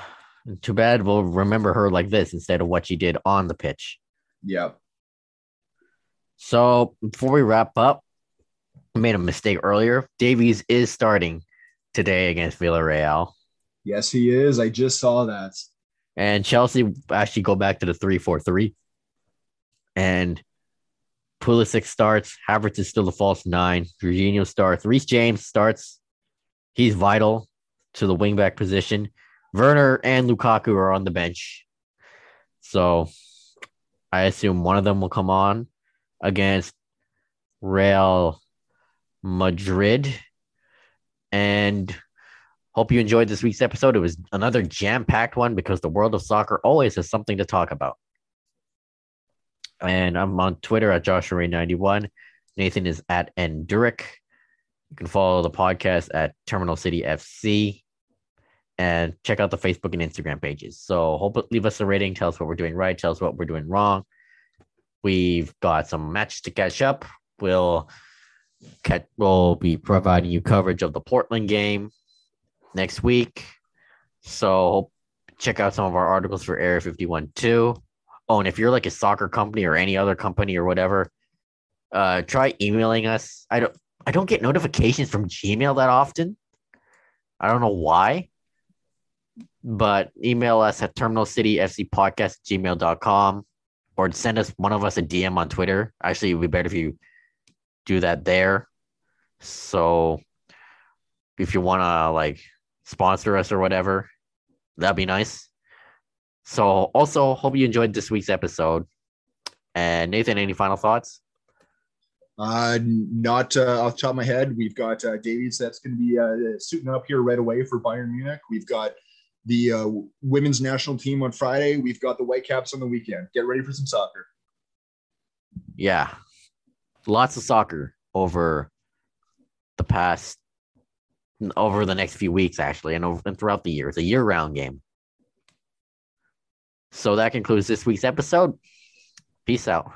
[SPEAKER 1] too bad we'll remember her like this instead of what she did on the pitch
[SPEAKER 2] yeah.
[SPEAKER 1] So before we wrap up, I made a mistake earlier. Davies is starting today against Villarreal.
[SPEAKER 2] Yes, he is. I just saw that.
[SPEAKER 1] And Chelsea actually go back to the 3 4 3. And Pulisic starts. Havertz is still the false nine. Jorginho starts. Reece James starts. He's vital to the wingback position. Werner and Lukaku are on the bench. So I assume one of them will come on against Real Madrid. And hope you enjoyed this week's episode. It was another jam packed one because the world of soccer always has something to talk about. And I'm on Twitter at JoshuaRay91. Nathan is at Enduric. You can follow the podcast at Terminal City FC and check out the Facebook and Instagram pages. So hope leave us a rating, tell us what we're doing right, tell us what we're doing wrong. We've got some matches to catch up. We'll catch, we'll be providing you coverage of the Portland game next week. So check out some of our articles for Area 51 too. Oh, and if you're like a soccer company or any other company or whatever, uh, try emailing us. I don't I don't get notifications from Gmail that often. I don't know why but email us at terminalcityfcpodcast gmail.com or send us one of us a DM on Twitter. Actually, it would be better if you do that there. So if you want to like sponsor us or whatever, that'd be nice. So also hope you enjoyed this week's episode. And Nathan, any final thoughts?
[SPEAKER 2] Uh, not uh, off the top of my head. We've got uh, Davies that's going to be uh, suiting up here right away for Bayern Munich. We've got the uh, women's national team on Friday. We've got the Whitecaps on the weekend. Get ready for some soccer.
[SPEAKER 1] Yeah, lots of soccer over the past over the next few weeks, actually, and, over, and throughout the year. It's a year-round game. So that concludes this week's episode. Peace out.